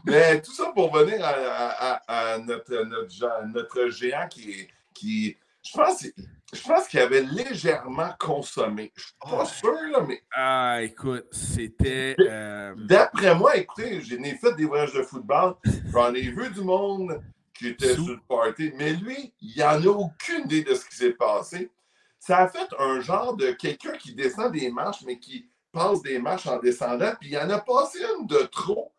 mais tout ça pour venir à, à, notre, notre, notre, géant qui, qui je pense je pense qu'il avait légèrement consommé. Je suis pas ah. sûr, là, mais. Ah, écoute, c'était. Euh, D'après moi, écoutez, j'ai fait des voyages de football. J'en ai vu du monde qui était sur le party. Mais lui, il n'en a aucune idée de ce qui s'est passé. ça a fait un genre de quelqu'un qui descend des marches, mais qui passe des marches en descendant, puis il en a passé une de trop.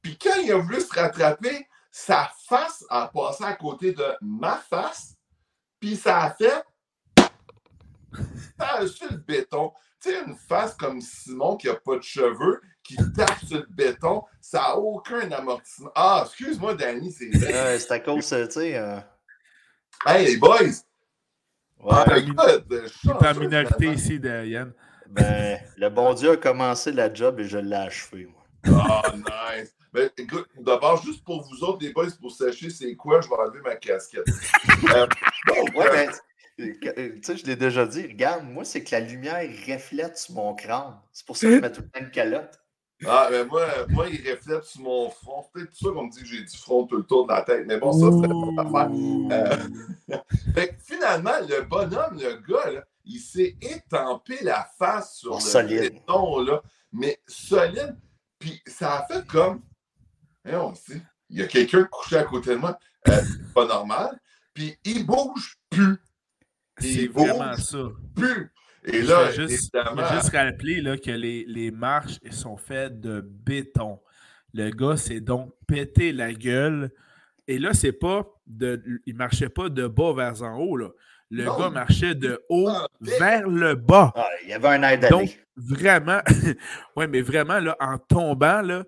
Puis quand il a voulu se rattraper, sa face a passé à côté de ma face, puis ça a fait. A sur le béton. Tu sais, une face comme Simon qui n'a pas de cheveux, qui tape sur le béton, ça n'a aucun amortissement. Ah, excuse-moi, Danny, c'est vrai. c'est à cause, tu sais. Euh, hey, les boys! Ouais. Ah, écoute, pas minorité ici de Yann. Ben, le bon Dieu a commencé la job et je l'ai achevé. Ah, oh, nice. Ben, écoute, d'abord, juste pour vous autres, les boys, pour sachez c'est quoi, je vais enlever ma casquette. euh, ouais, ben, tu sais, je l'ai déjà dit, regarde, moi, c'est que la lumière reflète sur mon crâne. C'est pour ça que je mets tout le temps une calotte. Ah, ben moi, moi, il reflète sur mon front. C'est peut-être pour ça qu'on me dit que j'ai du front tout le tour de la tête. Mais bon, ça, c'est pas affaire. Euh... *laughs* fait finalement, le bonhomme, le gars, là, il s'est étampé la face sur oh, le béton, là. Mais solide. Puis ça a fait comme. Eh, on sait, il y a quelqu'un couché à côté de moi. Euh, c'est pas normal. Puis il bouge plus. C'est vraiment ça. Plus. Et là, je juste, juste rappeler là, que les, les marches sont faites de béton. Le gars s'est donc pété la gueule. Et là, c'est pas de. Il marchait pas de bas vers en haut. Là. Le gars marchait de haut ah, vers le bas. Ah, il y avait un aide Donc, vraiment, *laughs* oui, mais vraiment, là, en tombant, là,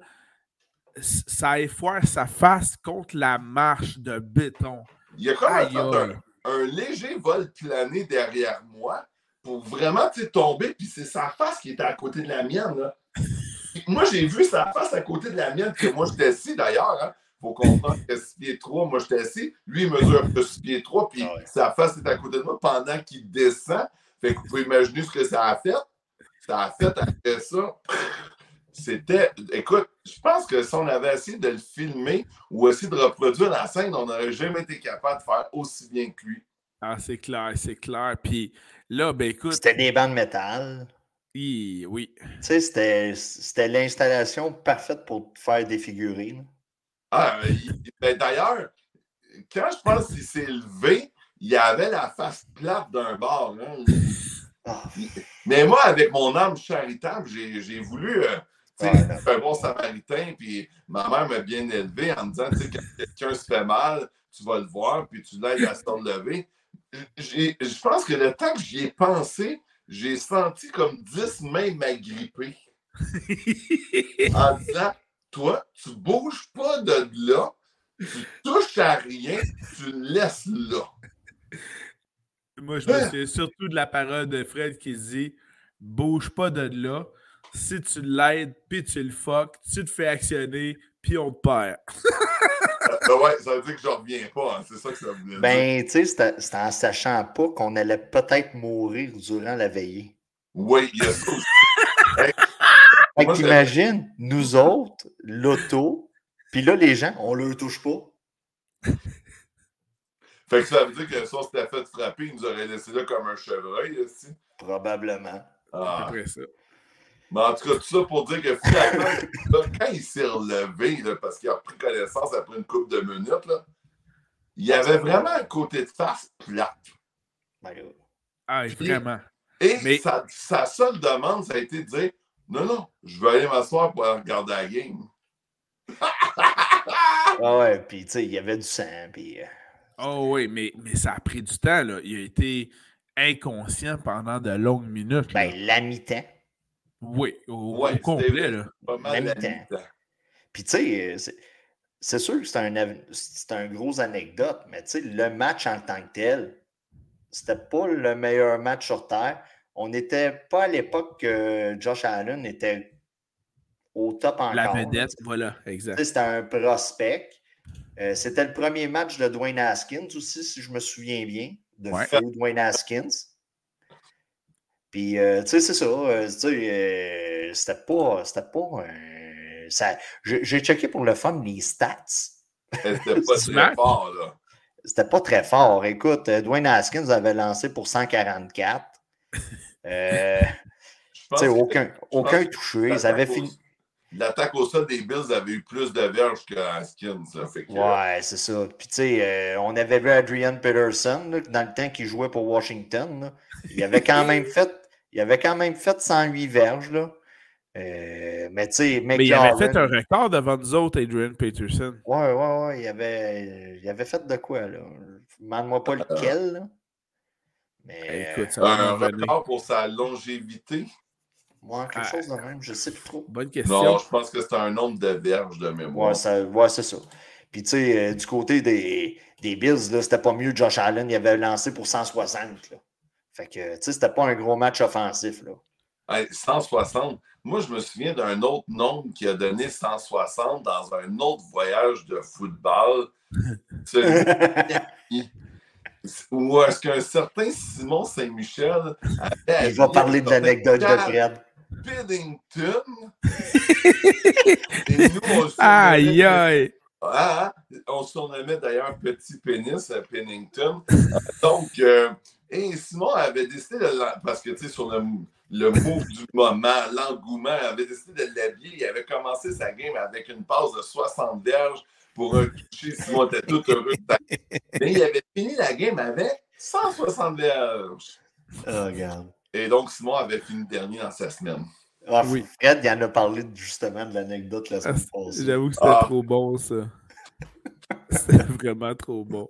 ça effoire sa face contre la marche de béton. Il y a comme un, un, léger vol plané derrière moi pour vraiment tomber, puis c'est sa face qui était à côté de la mienne. Là. moi, j'ai vu sa face à côté de la mienne, que moi, j'étais assis d'ailleurs. Hein. faut comprendre que 6 pieds 3, moi, j'étais assis. Lui, il mesure peu 6 pieds 3, puis ah sa face est à côté de moi pendant qu'il descend. Fait que vous pouvez imaginer ce que ça a fait. Ça a fait après ça. C'était. Écoute, je pense que si on avait essayé de le filmer ou essayé de reproduire la scène, on n'aurait jamais été capable de faire aussi bien que lui. Ah, c'est clair, c'est clair. Puis là, ben écoute. C'était des bandes de métal. Oui, oui. Tu sais, c'était l'installation parfaite pour faire des figurines. Ah, ben, d'ailleurs, quand je pense qu'il s'est levé, il y avait la face plate d'un bar. Ah. Mais moi, avec mon âme charitable, j'ai voulu euh, faire *laughs* un bon samaritain, puis ma mère m'a bien élevé en me disant, tu sais, quand quelqu'un se fait mal, tu vas le voir, puis tu l'aides à se lever je pense que le temps que j'y ai pensé, j'ai senti comme 10 mains m'agripper. *laughs* en disant Toi, tu bouges pas de là, tu touches à rien, tu laisses là. Moi, je me hein? souviens surtout de la parole de Fred qui dit Bouge pas de là. Si tu l'aides, puis tu le fuck, tu te fais actionner, puis on te perd. ben *laughs* ouais, ça veut dire que je reviens pas. Hein. C'est ça que ça veut dire. Ben, tu sais, c'était en sachant pas qu'on allait peut-être mourir durant la veillée. Oui, il y a ça aussi. *laughs* fait t'imagines, nous autres, l'auto, puis là, les gens, on le touche pas. *laughs* Fait que ça veut dire que si on s'était fait frapper, il nous aurait laissé là comme un chevreuil aussi. Probablement. Ah. Après ça. Mais en tout cas, tout ça pour dire que finalement, *laughs* quand il s'est relevé, parce qu'il a pris connaissance après une couple de minutes, là, il y avait vraiment un côté de face plate. Ah, vraiment. Et sa, seule demande, ça a été de dire Non, non, je veux aller m'asseoir pour regarder la game. *laughs* ah ouais, puis tu sais, il y avait du sang. Puis... Euh, oh oui, mais, mais ça a pris du temps. Là. Il a été inconscient pendant de longues minutes. Ben, la mi-temps. Oui, au, complet. Là. Pas mal Puis tu sais, c'est sûr que c'est un, un gros anecdote, mais tu sais, le match en tant que tel, c'était pas le meilleur match sur Terre. On n'était pas à l'époque que Josh Allen était au top encore. La vedette, voilà, exact. C'était un prospect. Euh, c'était le premier match de Dwayne Haskins aussi, si je me souviens bien, de Dwayne Haskins. Puis, euh, tu sais, c'est ça. Euh, euh, c'était pas. C'était pas. ça, j'ai checké pour le fun les stats. C'était pas *laughs* très fort, là. C'était pas très fort. Écoute, Dwayne Haskins avait lancé pour 144. Euh, *laughs* aucun, aucun touché. Ils avaient fini. l'attaque au sol des Bills avait eu plus de verges que Haskins. Que, ouais, c'est ça. Puis, tu sais, euh, on avait vu Adrian Peterson là, dans le temps qu'il jouait pour Washington. Là. Il avait quand *laughs* même fait. Il avait quand même fait 108 verges. Là. Euh, mais tu sais, Mais il avait fait un record devant nous autres, Adrian Peterson. Ouais, ouais, ouais. Il avait, il avait fait de quoi, là? Demande-moi pas lequel, là. Mais. Écoute, ça un va revenir. record pour sa longévité. Ouais, quelque Ah. chose de même, je sais plus trop. Bonne question. Non, je pense que c'est un nombre de verges de mémoire. Ouais, ça- ouais, c'est ça. Puis, tu sais, euh, du côté des, des Bills, là, c'était pas mieux. Josh Allen, il avait lancé pour 160. Là. Fait que, tu sais, c'était pas un gros match offensif. Là. Hey, 160. Moi, je me souviens d'un autre nombre qui a donné 160 dans un autre voyage de football. *laughs* Où est-ce qu'un certain Simon Saint-Michel avait Il va parler de l'anecdote de Fred. Piddington. *laughs* Et nous, on le Aïe, aïe. Ah, on se surnommait d'ailleurs Petit Pénis à Pennington. Donc, euh, et Simon avait décidé de parce que tu sais, sur le, le move du moment, l'engouement, il avait décidé de l'habiller. Il avait commencé sa game avec une passe de 60 verges pour un toucher. Simon était tout heureux. Mais il avait fini la game avec 160 verges. Oh, regarde. Et donc, Simon avait fini dernier dans sa semaine. Ah, Oui. Fred, il en a parlé justement de l'anecdote la semaine Ah, passée. J'avoue que c'était Ah. trop bon, ça. *laughs* C'était vraiment trop bon.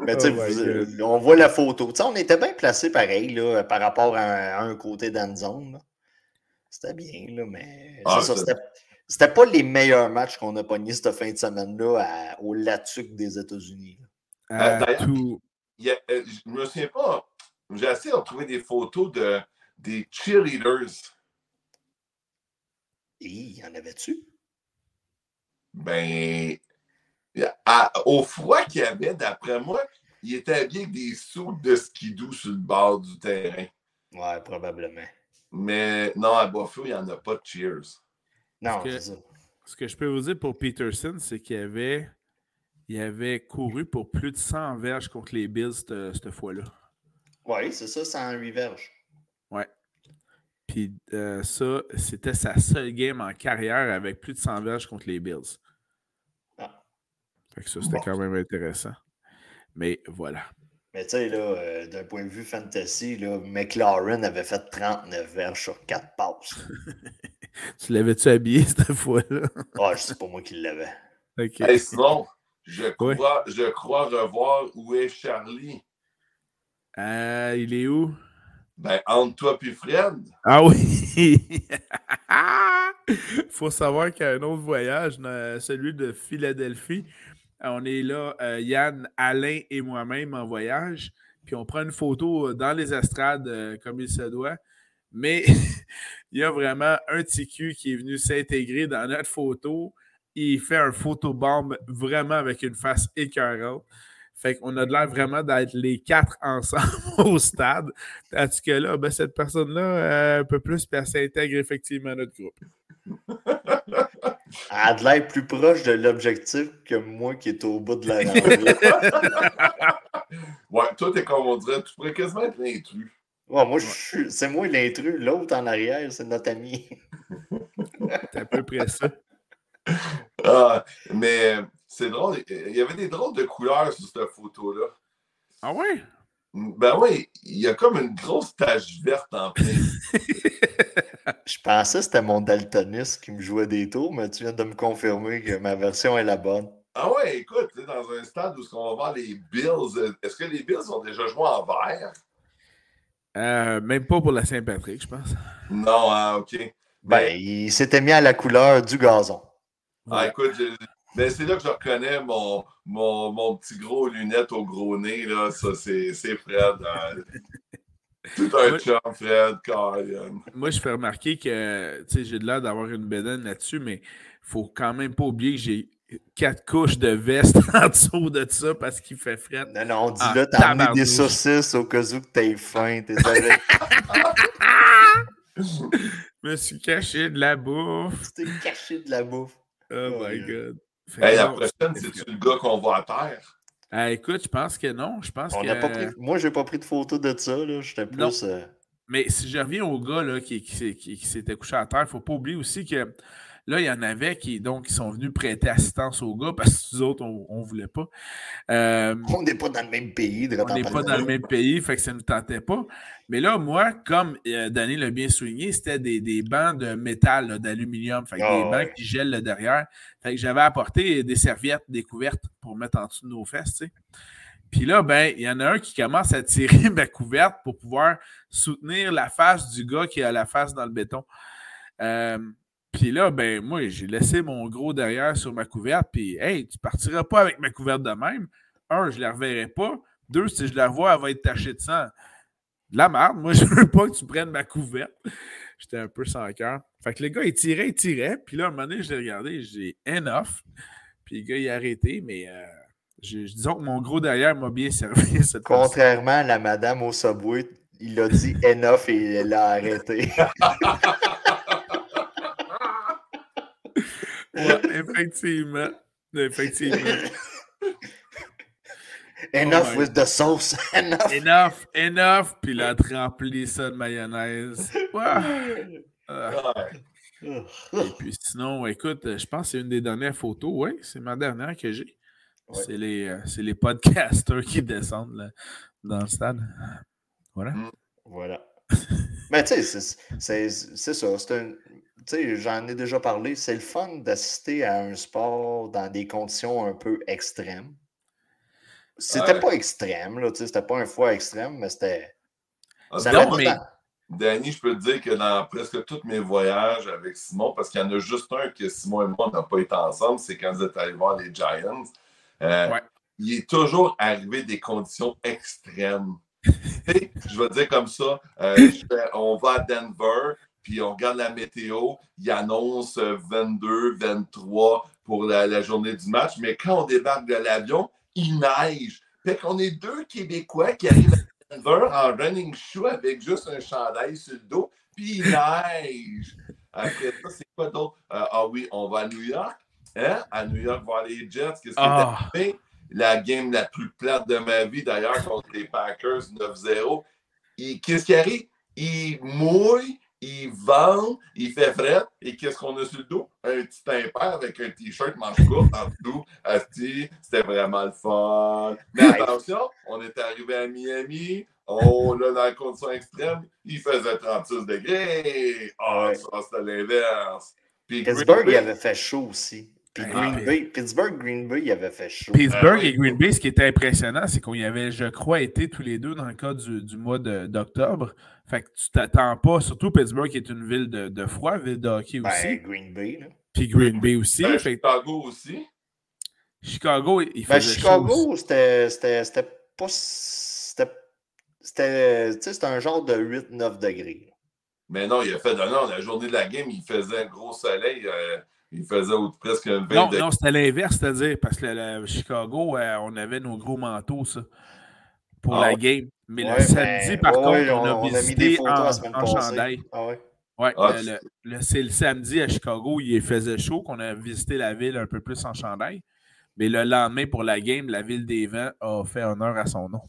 Mais tu sais, Oh vous- God. on voit la photo. Tu sais, on était bien placé pareil là, par rapport à un, à un côté d'Anzone. C'était bien, là, mais Ah, c'était- pas les meilleurs matchs qu'on a pognés cette fin de semaine-là au Latuc des États-Unis. À d'ailleurs- tout. Il y a- euh, je me souviens pas. J'ai essayé de retrouver des photos de, des cheerleaders. Et il y en avait-tu? Ben, à- au froid qu'il y avait, d'après moi, il était habillé avec des sous de skidoo sur le bord du terrain. Ouais, probablement. Mais non, à Buffalo, il n'y en a pas de cheers. Non, c'est ça. Ce que je peux vous dire pour Peterson, c'est qu'il avait, il avait couru pour plus de 100 verges contre les Bills cette, cette fois-là. Oui, c'est ça, 108 verges. Ouais. Puis euh, ça, c'était sa seule game en carrière avec plus de 100 verges contre les Bills. Fait que ça, c'était Bon. quand même intéressant. Mais voilà. Mais tu sais, là, euh, d'un point de vue fantasy, là, McLaurin avait fait 39 verges sur 4 passes. *laughs* Tu l'avais-tu habillé *laughs* cette fois-là? Ah, c'est pas moi qui l'avais. Ok. Hey, Simon, je *laughs* Oui. crois, je crois revoir où est Charlie. Euh, il est où? Ben, entre toi et Fred. Ah oui! Faut savoir qu'il y a un autre voyage, euh, celui de Philadelphie. Euh, On est là, euh, Yann, Alain et moi-même en voyage. Puis on prend une photo euh, dans les estrades comme il se doit. Mais *laughs* il y a vraiment un TQ qui est venu s'intégrer dans notre photo. Il fait un photobomb vraiment avec une face écœurante. Fait qu'on a de l'air vraiment d'être les quatre ensemble *laughs* au stade. Tandis que là, ben, cette personne-là, un peu plus, elle s'intègre effectivement à notre groupe. *laughs* Elle a de l'air plus proche de l'objectif que moi qui est au bout de la. *laughs* Ouais, toi, t'es comme on dirait, tu pourrais quasiment être l'intrus. Ouais, moi, je suis- c'est moi l'intrus. L'autre en arrière, c'est notre ami. C'est à peu près ça. *laughs* Ah, mais c'est drôle. Il y avait des drôles de couleurs sur cette photo-là. Ah ouais? Ben oui, il y a comme une grosse tache verte en plein. *laughs* Je pensais que c'était mon daltoniste qui me jouait des tours, mais tu viens de me confirmer que ma version est la bonne. Ah ouais, écoute, dans un stade où on va voir les Bills, est-ce que les Bills ont déjà joué en vert? Euh, même pas pour la Saint-Patrick, je pense. Non, ah, OK. Ben, Ben, il s'était mis à la couleur du gazon. ah, écoute, je- ben, c'est là que je reconnais mon, mon, mon petit gros lunette au gros nez, là. Ça, c'est c'est Fred. hein. *laughs* Tout un Ouais. chum, Fred, Colin. Moi, je fais remarquer que tu sais, j'ai de l'air d'avoir une bédaine là-dessus, mais faut quand même pas oublier que j'ai quatre couches de veste *laughs* en dessous de ça parce qu'il fait fret. Non, non, dis Ah, là, t'as amené des saucisses au cas où que t'aies faim. T'es avec... *laughs* Je me suis caché de la bouffe. tu t'es caché de la bouffe. Oh Oh, my god. Hey, la prochaine, c'est c'est-tu le gars qu'on voit à terre? Ah, écoute, je pense que non. Je pense On que. pas pris... Moi, j'ai pas pris de photo de ça. là. J'étais plus. euh, Mais si je reviens au gars là, qui, qui s'est- qui- qui s'était couché à terre, il ne faut pas oublier aussi que Là, il y en avait qui, donc, qui sont venus prêter assistance aux gars parce que nous autres, on ne voulait pas. Euh, on n'est pas dans le même pays. on n'est pas dans le même pays, fait que ça ne nous tentait pas. Mais là, moi, comme euh, Danny l'a bien souligné, c'était des, des, bancs de métal, d'aluminium, fait que des ah bancs qui gèlent le derrière. Fait que j'avais apporté des serviettes découvertes pour mettre en dessous de nos fesses, tu sais. Puis là, ben, il y en a un qui commence à tirer *laughs* ma couverte pour pouvoir soutenir la face du gars qui a la face dans le béton. Euh, puis là, ben, moi, j'ai laissé mon gros derrière sur ma couverte. Puis, hey, tu partiras pas avec ma couverte de même? Un, je la reverrai pas. Deux, si je la vois, elle va être tachée de sang. De la merde. Moi, *laughs* je veux pas que tu prennes ma couverte. J'étais un peu sans cœur. Fait que le gars, il tirait, il tirait. Puis là, à un moment donné, je l'ai regardé, j'ai enough. Puis le gars, il a arrêté, mais euh, je, disons que mon gros derrière m'a bien servi. Cette Contrairement à la madame au subway, il a dit enough et elle a arrêté. *laughs* effectivement. Effectivement. *laughs* Enough oh with the sauce. *laughs* Enough. Enough, enough. Puis là, rempli ça de mayonnaise. Ah. Et puis sinon, écoute, je pense que c'est une des dernières photos. Oui, c'est ma dernière que j'ai. C'est les, euh, les podcasters qui descendent dans le stade. Voilà. Mm. Voilà. Mais tu sais, c'est ça. C'est un, j'en ai déjà parlé, c'est le fun d'assister à un sport dans des conditions un peu extrêmes. C'était pas extrême, là, c'était pas un foie extrême, mais c'était. Ah, Danny, je peux te dire que dans presque tous mes voyages avec Simon, parce qu'il y en a juste un que Simon et moi n'ont pas été ensemble, c'est quand vous êtes allés voir les Giants. Euh, il est toujours arrivé des conditions extrêmes. *laughs* je vais dire comme ça, euh, on va à Denver, puis on regarde la météo, il annonce 22, 23 pour la, journée du match, mais quand on débarque de l'avion, il neige. Fait qu'on est deux Québécois qui arrivent à Denver en running shoe avec juste un chandail sur le dos, puis il neige. Après ça, c'est quoi d'autre? Euh, ah oui, on va à New York. Hein? À New York, voir les Jets. Qu'est-ce qui ah. est arrivé? La game la plus plate de ma vie, d'ailleurs, contre les Packers 9-0. Qu'est-ce qui arrive? Il mouille, il vend, il fait frais, et qu'est-ce qu'on a sur le dos? Un petit impair avec un t-shirt manche courte en dessous. C'était vraiment le fun. Mais attention, on est arrivé à Miami, on l'a dans la condition extrême, il faisait 36 degrés. Ah, oh, ça, c'était l'inverse. Pittsburgh, il avait fait chaud aussi. Puis Green Bay, Pittsburgh, Green Bay, il avait fait chaud. Pittsburgh ah et Green Bay, ce qui était impressionnant, c'est qu'on y avait, je crois, été tous les deux dans le cas du, du mois d'octobre. Fait que tu t'attends pas, surtout Pittsburgh qui est une ville de, de froid, ville de hockey ben, aussi. Green Bay, là. Puis Green Bay aussi. Ben, Chicago aussi. Chicago, il ben, faisait Chicago, c'était pas. C'était un genre de 8-9 degrés. Mais non, il a fait. Non, la journée de la game, il faisait un gros soleil. Euh, il faisait presque un 20 Non, non c'était l'inverse, c'est-à-dire, parce que le, Chicago, euh, on avait nos gros manteaux, ça, pour la ah game. Mais le samedi, ben, par contre, on, a visité en, chandail. Ah ouais? Ouais, ah, le, c'est le samedi à Chicago, il faisait chaud, qu'on a visité la ville un peu plus en chandail. Mais le lendemain, pour la game, la ville des vents a fait honneur à son nom.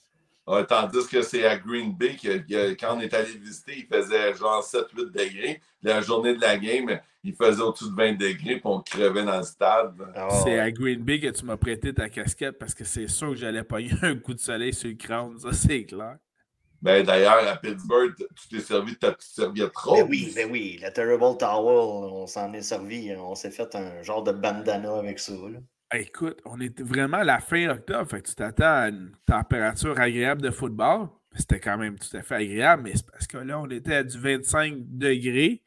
Tandis que c'est à Green Bay, que, quand on est allé visiter, il faisait genre 7-8 degrés. La journée de la game, il faisait au-dessus de 20 degrés, puis on crevait dans le stade. Ah c'est à Green Bay que tu m'as prêté ta casquette parce que c'est sûr que j'allais pas *laughs* eu un coup de soleil sur le crâne, ça c'est clair. Ben, D'ailleurs, à Pittsburgh, tu t'es servi de ta petite serviette rose. Ben oui, ben oui, la Terrible Towel, on s'en est servi. On s'est fait un genre de bandana avec ça. Écoute, on était vraiment à la fin octobre, fait que tu t'attends à une température agréable de football. C'était quand même tout à fait agréable, mais c'est parce que là, on était à du 25 degrés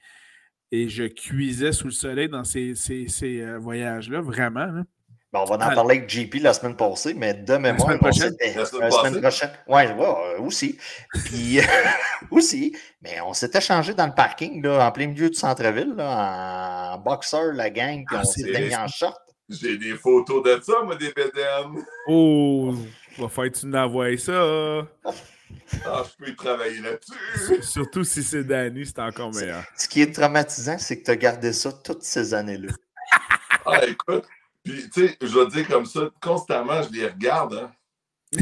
et je cuisais sous le soleil dans ces, ces, ces euh, voyages-là, vraiment. Ben, on va en ah, parler avec JP la semaine passée, mais de mémoire, la semaine prochaine? La semaine, prochaine. Oui, ouais, aussi. Puis, *laughs* aussi. Mais on s'était changé dans le parking, là, en plein milieu du centre-ville, en boxeur, la gang, puis ah, on s'était mis en short. J'ai des photos de ça, moi, des BDM. Oh, va faire tu n'envoies ça. Ah, je peux y travailler là-dessus. Surtout si c'est Danny, c'est encore meilleur. Ce qui est traumatisant, c'est que tu as gardé ça toutes ces années-là. ah, écoute, puis tu sais, je vais dire comme ça, constamment, je les regarde. Hein. *laughs*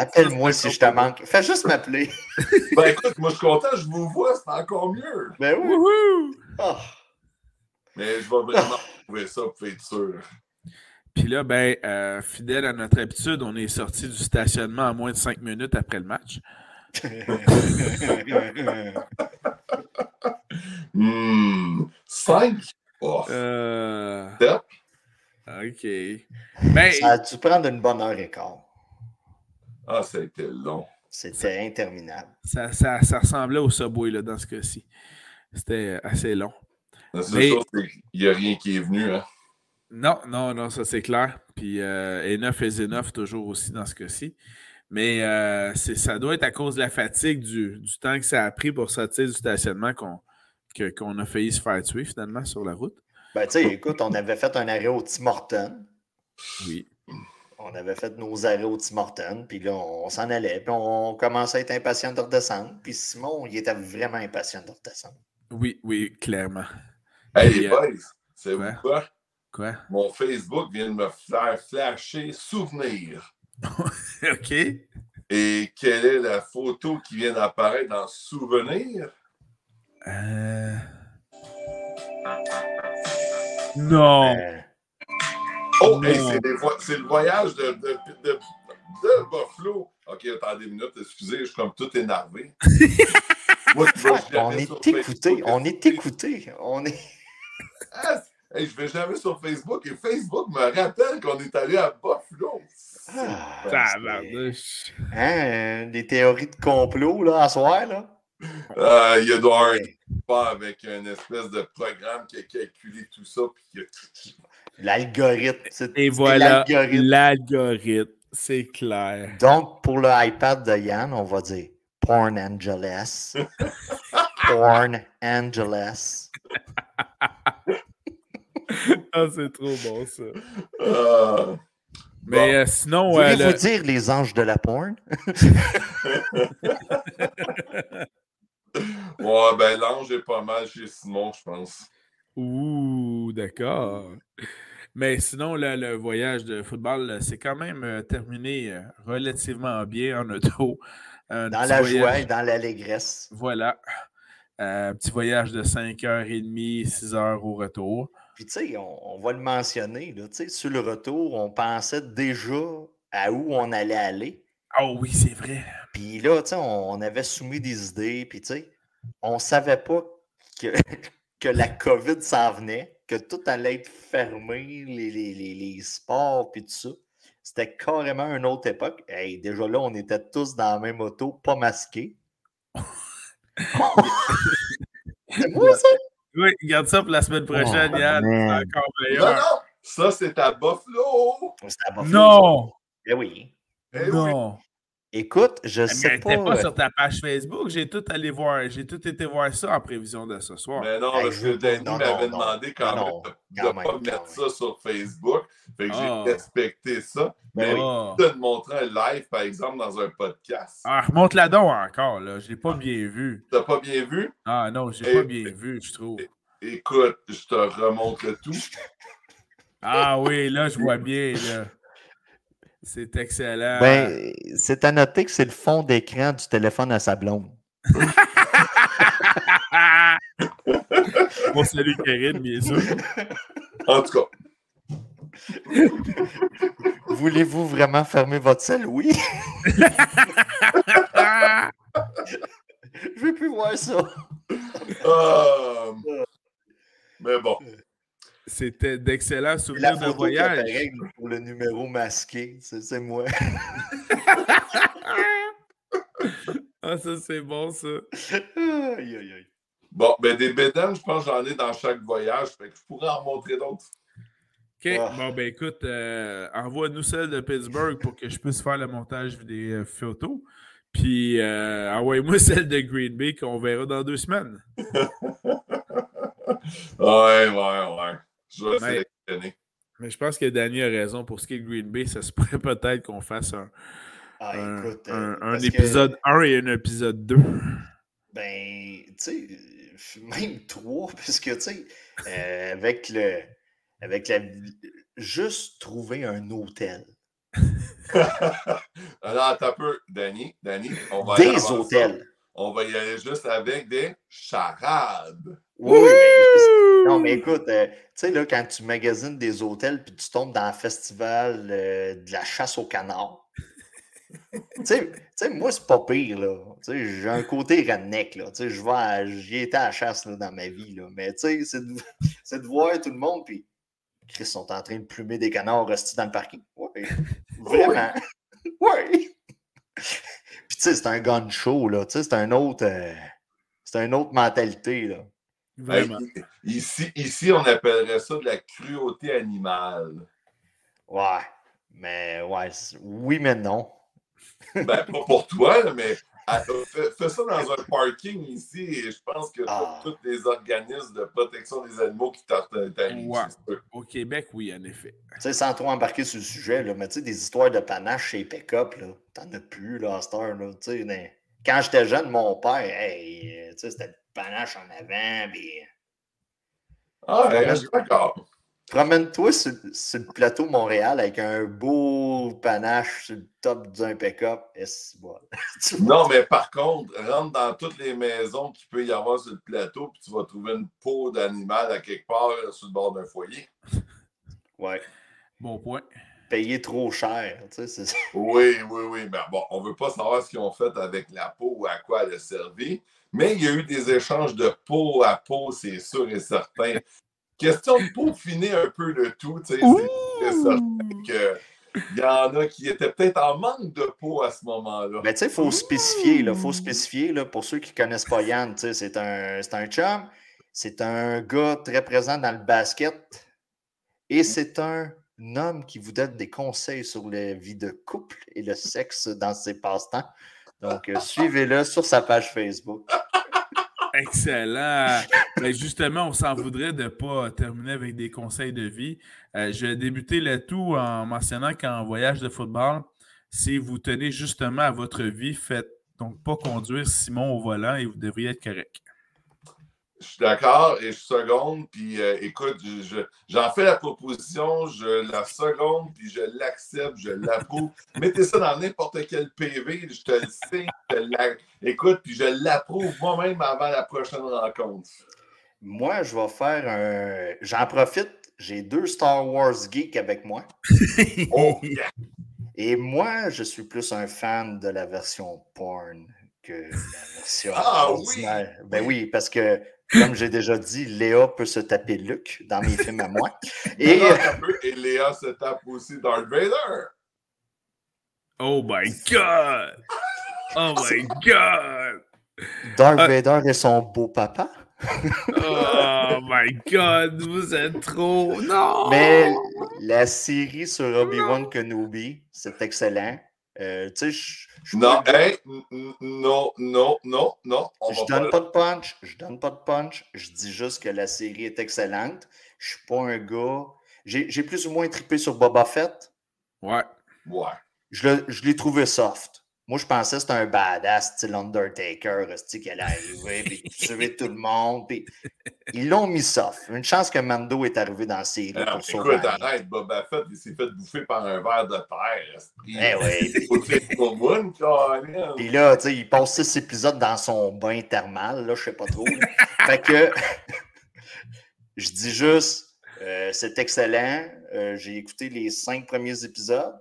Appelle-moi si je te manque. Fais juste m'appeler. *laughs* ben écoute, moi je suis content, je vous vois, c'est encore mieux. Ben oui. Ah. Mais je vais vraiment trouver ça pour être sûr. Puis là, ben, euh, fidèle à notre habitude, on est sorti du stationnement à moins de cinq minutes après le match. *laughs* Hmm. 5? Oh, Euh, Step. OK. Ben, Ça a dû prendre une bonne heure et quart. Ah, ça a été long. C'était interminable. ça, ça, ça ressemblait au Subway là, dans ce cas-ci. C'était assez long. La seule Mais- chose, c'est qu'il n'y a rien qui est venu. Hein. Non, non, non, ça c'est clair. Puis euh, enough is enough toujours aussi dans ce cas-ci. Mais euh, c'est- ça doit être à cause de la fatigue du, du temps que ça a pris pour sortir du stationnement qu'on que- qu'on a failli se faire tuer finalement sur la route. Ben, tu sais, écoute, on avait fait un arrêt au Tim Hortons. Oui. On avait fait nos arrêts au Tim Hortons, puis là, on s'en allait, puis on commençait à être impatient de redescendre. Puis Simon, il était vraiment impatient de redescendre. Oui, oui, clairement. Hey, les euh, boys, c'est ouais. quoi? Quoi? Mon Facebook vient de me faire flasher souvenir. *laughs* OK. Et quelle est la photo qui vient d'apparaître dans souvenir? Euh... Non. Euh, Oh, hey, Non. c'est, vo- le voyage de, de, de, de Buffalo. OK, attendez une minute, excusez, je suis comme tout énervé. *laughs* Moi, on est écouté, on est écouté. On est. Ah, hey, je vais jamais sur Facebook et Facebook me rappelle qu'on est allé à Buffalo. Ah. Hein, des théories de complot, là, à soir, là? Ah, il y a doit avoir un pas avec une espèce de programme qui a calculé tout ça. Puis qui a- L'algorithme. c'est- Et c'est voilà l'algorithme. l'algorithme. C'est clair. Donc, pour le iPad de Yann, on va dire Porn Angeles. *laughs* Porn Angeles. Ah, c'est trop bon ça. Ah. Mais euh, sinon, euh, le- dire les anges de la porn? *laughs* Ouais, ben l'ange est pas mal chez Simon, je pense. Ouh, d'accord. Mais sinon, le, le voyage de football, c'est quand même euh, terminé euh, relativement bien en auto. *laughs* Un Dans la voyage- joie et dans l'allégresse. Voilà. Euh, petit voyage de 5h30, 6h au retour. Puis, tu sais, on, on va le mentionner, là, tu sais, sur le retour, on pensait déjà à où on allait aller. Oh oui, c'est vrai. Puis là, tu sais, on, on avait soumis des idées, puis tu sais, on savait pas que, *laughs* que la COVID s'en venait, que tout allait être fermé, les, les, les, les sports, puis tout ça. C'était carrément une autre époque. Hey, déjà là, on était tous dans la même auto, pas masqués. C'est *laughs* moi, ça? Oui, garde ça pour la semaine prochaine, Oh, Yann. C'est encore Non, meilleur. non! Ça, c'est à Buffalo! C'était à Buffalo, Non! Eh oui. Eh oui. Écoute, je Mais sais t'es pas. pas euh, sur ta page Facebook. J'ai tout allé voir. J'ai tout été voir ça en prévision de ce soir. Mais non, parce je que Danny m'avait demandé quand non, même non, de ne pas mettre ça sur Facebook. Fait que Ah. j'ai respecté ça. Mais Ah. de te montrer un live, par exemple, dans un podcast. Ah, remonte la don encore, là. Je l'ai pas bien vu. T'as pas bien vu? Ah non, j'ai Eh, pas bien vu, je trouve. Écoute, je te remonte le tout. Ah oui, là, je vois bien, là. C'est excellent. Ben, c'est à noter que c'est le fond d'écran du téléphone à sa blonde. bon, salut, Karine, bien sûr. En tout cas, Voulez-vous vraiment fermer votre sel? Oui. *laughs* Je veux plus voir ça. euh, mais bon. C'était d'excellents souvenirs de photo qui voyage. pour le numéro masqué, c'est c'est moi. *laughs* Ah, ça, c'est bon, ça. aïe, aïe, aïe. Bon, ben des bédaines, je pense que j'en ai dans chaque voyage. Fait que je pourrais en montrer d'autres. OK. Ah. Bon, ben écoute, euh, envoie-nous celle de Pittsburgh pour que je puisse faire le montage des euh, photos. Puis, euh, envoie-moi *laughs* celle de Green Bay qu'on verra dans deux semaines. *laughs* Ouais, ouais, ouais. Je vais Mais- sélectionner. Mais je pense que Danny a raison. Pour ce qui est de Green Bay, ça se *laughs* pourrait peut-être qu'on fasse un, Ah, un- écoute, un- euh, un parce que, épisode 1 et un épisode 2. ben, tu sais, même trois, *laughs* puisque, tu sais, euh, avec le. Avec la. Juste trouver un hôtel. *laughs* Alors, attends un peu, Danny. Danny, on va aller Des hôtels. on va y aller juste avec des charades. Oui, oui, mais, non, mais écoute, euh, tu sais, là, quand tu magasines des hôtels puis tu tombes dans un festival euh, de la chasse au canard, tu sais, moi, c'est pas pire, là. Tu sais, j'ai un côté redneck, là. Tu sais, j'y étais à la chasse, là, dans ma vie, là. Mais, tu sais, c'est de, *laughs* de, voir tout le monde, puis Chris sont en train de plumer des canards restés dans le parking. Oui, vraiment. *laughs* Oui. puis, tu sais, c'est un gun show, là. Tu sais, c'est un autre... Euh, c'est une autre mentalité, là. Vraiment. ici, ici, on appellerait ça de la cruauté animale. Ouais. Mais ouais, oui, mais non. *laughs* ben, pas pour toi, mais *laughs* fais, ça dans un parking ici et je pense que ah. tous les organismes de protection des animaux qui t'arrivent. Ouais. Au Québec, oui, en effet. Tu sais, sans trop embarquer sur le sujet, là, mais tu sais, des histoires de panache chez Pick-up, t'en as plus, là, à cette heure, là. Tu sais, quand j'étais jeune, mon père, hey, tu sais, c'était le panache en avant, puis... Ah, ouais, je suis d'accord. Promène-toi sur, le plateau Montréal avec un beau panache sur le top d'un pick-up. *laughs* non, mais par contre, rentre dans toutes les maisons qu'il peut y avoir sur le plateau, puis tu vas trouver une peau d'animal à quelque part sur le bord d'un foyer. Ouais. Bon point. Payer trop cher. Tu sais, oui, oui, oui. Mais bon, on ne veut pas savoir ce qu'ils ont fait avec la peau ou à quoi elle a servi. Mais il y a eu des échanges de peau à peau, c'est sûr et certain. Question de peaufiner un peu le tout, tu sais, c'est certain qu'il y en a qui étaient peut-être en manque de peau à ce moment-là. Mais tu sais, il faut spécifier, il faut spécifier, là, pour ceux qui ne connaissent pas Yann, tu sais, c'est un, un chum, c'est un gars très présent dans le basket et c'est un homme qui vous donne des conseils sur la vie de couple et le sexe dans ses passe-temps. Donc, euh, suivez-le sur sa page Facebook. Excellent. Ben, justement, on s'en voudrait de ne pas terminer avec des conseils de vie. Euh, je vais débuter le tout en mentionnant qu'en voyage de football, si vous tenez justement à votre vie, faites donc pas conduire Simon au volant et vous devriez être correct. Je suis d'accord et je seconde. Puis euh, écoute, j'en fais la proposition, je la seconde, puis je l'accepte, je l'approuve. *laughs* Mettez ça dans n'importe quel PV, je te le signe, écoute, puis je l'approuve moi-même avant la prochaine rencontre. Moi, je vais faire un. J'en profite, j'ai deux Star Wars geeks avec moi. *laughs* oh, Et moi, je suis plus un fan de la version porn que la version ah, Oui. Ben oui, parce que comme j'ai déjà dit, Léa peut se taper Luke dans mes films à moi. *laughs* Et, et Léa se tape aussi Darth Vader. Oh my God! Oh my God! Darth euh, Vader et son beau papa. oh my God, vous êtes trop. Non! Mais la série sur Obi-Wan Kenobi, c'est excellent. Euh, tu sais, non, non, non, non, non. je donne pas de punch. Je donne pas de punch. Je dis juste que la série est excellente. Je suis pas un gars. J'ai plus ou moins trippé sur Boba Fett. Ouais. Ouais. Je l'ai trouvé soft. Moi, je pensais que c'était un badass, style Undertaker, qui allait arriver, puis tuer tout le monde. Puis... Ils l'ont mis soft. Une chance que Mando est arrivé dans la série Alors, pour sauver. Écoute, arrête, Boba Fett, il s'est fait bouffer par un verre de terre. Eh oui. Puis puis là, tu sais, il passe six épisodes dans son bain thermal, là, je sais pas trop. fait que, *laughs* je dis juste, euh, c'est excellent. Euh, j'ai écouté les cinq premiers épisodes